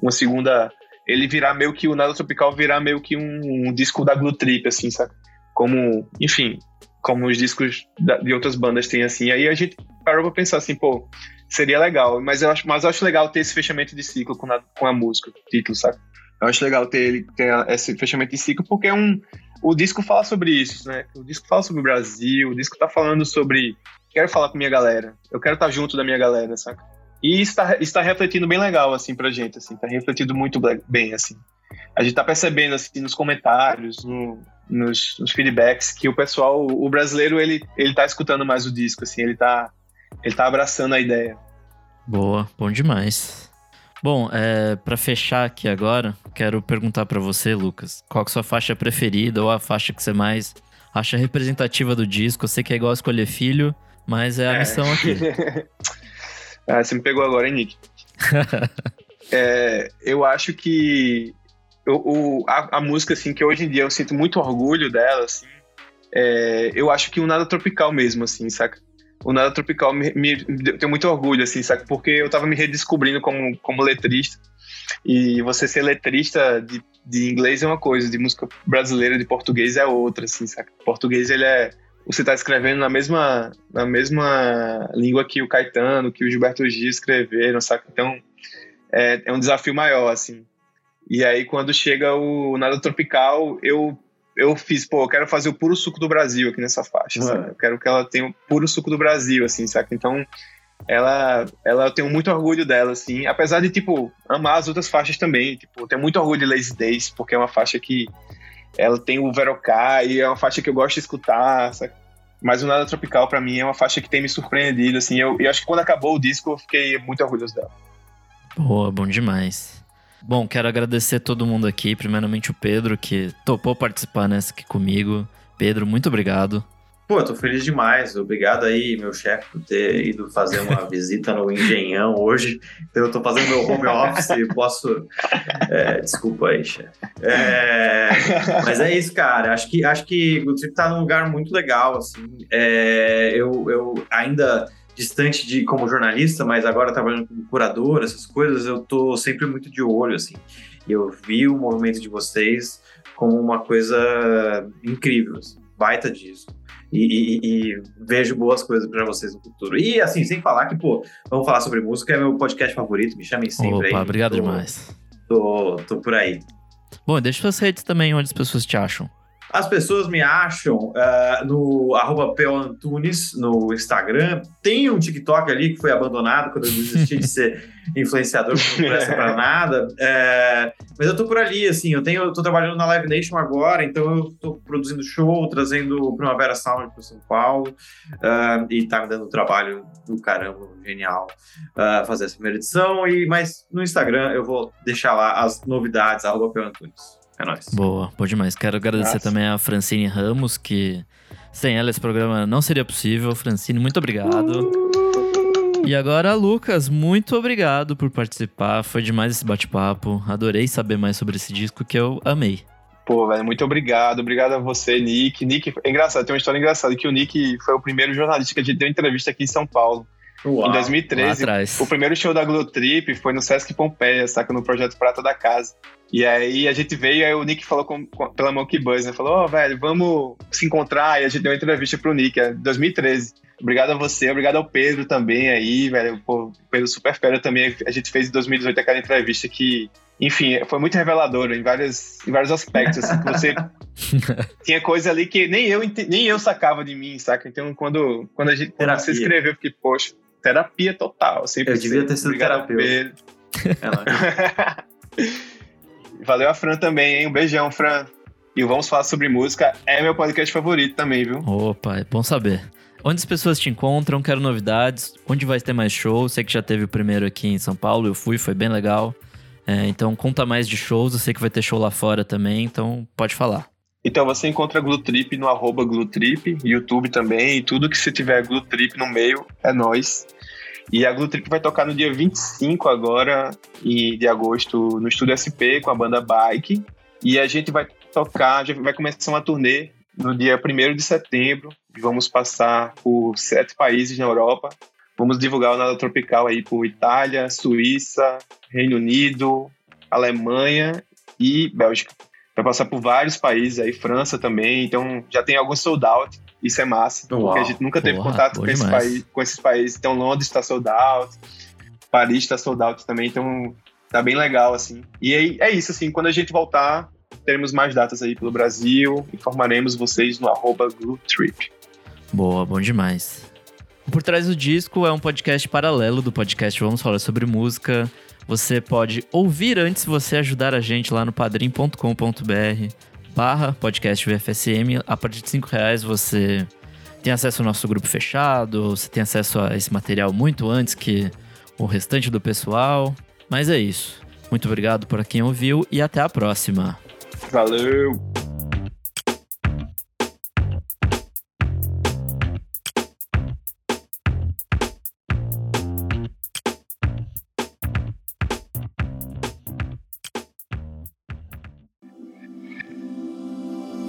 uma segunda. Ele virar meio que o Nada Tropical virar meio que um, um disco da Glue Trip, assim, sabe? Como, enfim, como os discos da, de outras bandas têm, assim. Aí a gente parou pra pensar assim, pô, seria legal. Mas eu acho, mas eu acho legal ter esse fechamento de ciclo com a, com a música, o título, sabe? Eu acho legal ter ele ter esse fechamento de ciclo, porque é um. O disco fala sobre isso, né? O disco fala sobre o Brasil, o disco tá falando sobre. Quero falar com minha galera, eu quero estar junto da minha galera, saca? E está está refletindo bem legal assim pra gente, assim, tá refletindo muito bem assim. A gente tá percebendo assim nos comentários, no, nos, nos, feedbacks que o pessoal, o brasileiro ele ele tá escutando mais o disco assim, ele tá ele tá abraçando a ideia. Boa, bom demais. Bom, é, para fechar aqui agora, quero perguntar para você, Lucas, qual é a sua faixa preferida ou a faixa que você mais acha representativa do disco? Eu sei que é igual escolher filho, mas é a é. missão aqui. *laughs* Ah, você me pegou agora, hein, Nick? *laughs* é, eu acho que o, a, a, música, assim, que hoje em dia eu sinto muito orgulho dela, assim, é, eu acho que o Nada Tropical mesmo, assim, saca? O Nada Tropical me, me, muito orgulho, assim, saca? Porque eu tava me redescobrindo como, como letrista. E você ser letrista de, de inglês é uma coisa, de música brasileira, de português é outra, assim? O português, ele é você está escrevendo na mesma, na mesma língua que o Caetano, que o Gilberto Gil escreveram, saca? Então, é, é um desafio maior, assim. E aí, quando chega o Nada Tropical, eu eu fiz, pô, eu quero fazer o puro suco do Brasil aqui nessa faixa, uhum. Eu quero que ela tenha o puro suco do Brasil, assim, saca? Então, ela, ela eu tenho muito orgulho dela, assim, apesar de, tipo, amar as outras faixas também, tipo, eu tenho muito orgulho de Lazy Days, porque é uma faixa que ela tem o Verocá e é uma faixa que eu gosto de escutar, sabe? Mas o Nada Tropical, para mim, é uma faixa que tem me surpreendido, assim. Eu, eu acho que quando acabou o disco, eu fiquei muito orgulhoso dela. Boa, bom demais. Bom, quero agradecer todo mundo aqui. Primeiramente o Pedro, que topou participar nessa aqui comigo. Pedro, muito obrigado. Pô, tô feliz demais. Obrigado aí, meu chefe, por ter ido fazer uma *laughs* visita no Engenhão hoje. Então, eu tô fazendo meu home office e posso. É, desculpa aí, chefe. É, mas é isso, cara. Acho que, acho que o Trip tá num lugar muito legal, assim. É, eu, eu ainda distante de como jornalista, mas agora trabalhando como curador, essas coisas, eu tô sempre muito de olho, assim. E eu vi o movimento de vocês como uma coisa incrível, assim, baita disso e, e, e vejo boas coisas para vocês no futuro. E assim, sem falar que, pô, vamos falar sobre música, é meu podcast favorito, me chamem sempre Opa, aí. obrigado tô, demais. Tô, tô por aí. Bom, deixa suas redes também, onde as pessoas te acham. As pessoas me acham uh, no arroba Antunes no Instagram. Tem um TikTok ali que foi abandonado quando eu desisti de ser *laughs* influenciador, não presta pra nada. É, mas eu tô por ali, assim, eu tenho, eu tô trabalhando na Live Nation agora, então eu tô produzindo show, trazendo Primavera Sound pro São Paulo, uh, e tá me dando trabalho do caramba, genial, uh, fazer essa primeira edição. E, mas no Instagram eu vou deixar lá as novidades, arroba Antunes. É nóis. Boa, bom demais. Quero agradecer Graças. também a Francine Ramos, que sem ela esse programa não seria possível. Francine, muito obrigado. E agora, Lucas, muito obrigado por participar. Foi demais esse bate-papo. Adorei saber mais sobre esse disco que eu amei. Pô, velho, muito obrigado. Obrigado a você, Nick. Nick, é engraçado, tem uma história engraçada que o Nick foi o primeiro jornalista que a gente deu entrevista aqui em São Paulo. Uau, em 2013. O primeiro show da Glow Trip foi no Sesc Pompeia, saca? No projeto Prata da Casa. E aí a gente veio, aí o Nick falou com, com, pela Monkey Buzz, né? Falou, ó, oh, velho, vamos se encontrar. E a gente deu uma entrevista pro Nick, é 2013. Obrigado a você, obrigado ao Pedro também aí, velho. Pô, o Pedro super fera também. A gente fez em 2018 aquela entrevista que enfim, foi muito revelador em, várias, em vários aspectos. Assim, você *laughs* tinha coisa ali que nem eu, nem eu sacava de mim, saca? Então, quando, quando, a gente, quando você escreveu, eu fiquei, poxa, terapia total. Eu devia ter sido terapeuta. *laughs* Valeu a Fran também, hein? Um beijão, Fran. E o Vamos Falar Sobre Música é meu podcast favorito também, viu? Opa, é bom saber. Onde as pessoas te encontram? Quero novidades. Onde vai ter mais show? Sei que já teve o primeiro aqui em São Paulo, eu fui, foi bem legal. É, então conta mais de shows, eu sei que vai ter show lá fora também, então pode falar. Então você encontra Glutrip no arroba Glutrip, YouTube também, e tudo que se tiver Glutrip no meio é nós. E a Glutrip vai tocar no dia 25 agora e de agosto no Estúdio SP com a banda Bike. E a gente vai tocar, já vai começar uma turnê no dia 1 de setembro. Vamos passar por sete países na Europa. Vamos divulgar o Nada Tropical aí por Itália, Suíça, Reino Unido, Alemanha e Bélgica. Vai passar por vários países aí, França também. Então já tem alguns sold out. Isso é massa, Uau, porque a gente nunca teve porra, contato com, esse país, com esses países. Então Londres está sold out, Paris está sold out também. Então tá bem legal, assim. E aí, é isso, assim, quando a gente voltar, teremos mais datas aí pelo Brasil. Informaremos vocês no arroba Trip. Boa, bom demais. Por Trás do Disco é um podcast paralelo do podcast Vamos Falar Sobre Música. Você pode ouvir antes se você ajudar a gente lá no padrim.com.br barra podcast VFSM. A partir de 5 reais você tem acesso ao nosso grupo fechado, você tem acesso a esse material muito antes que o restante do pessoal. Mas é isso. Muito obrigado por quem ouviu e até a próxima. Valeu!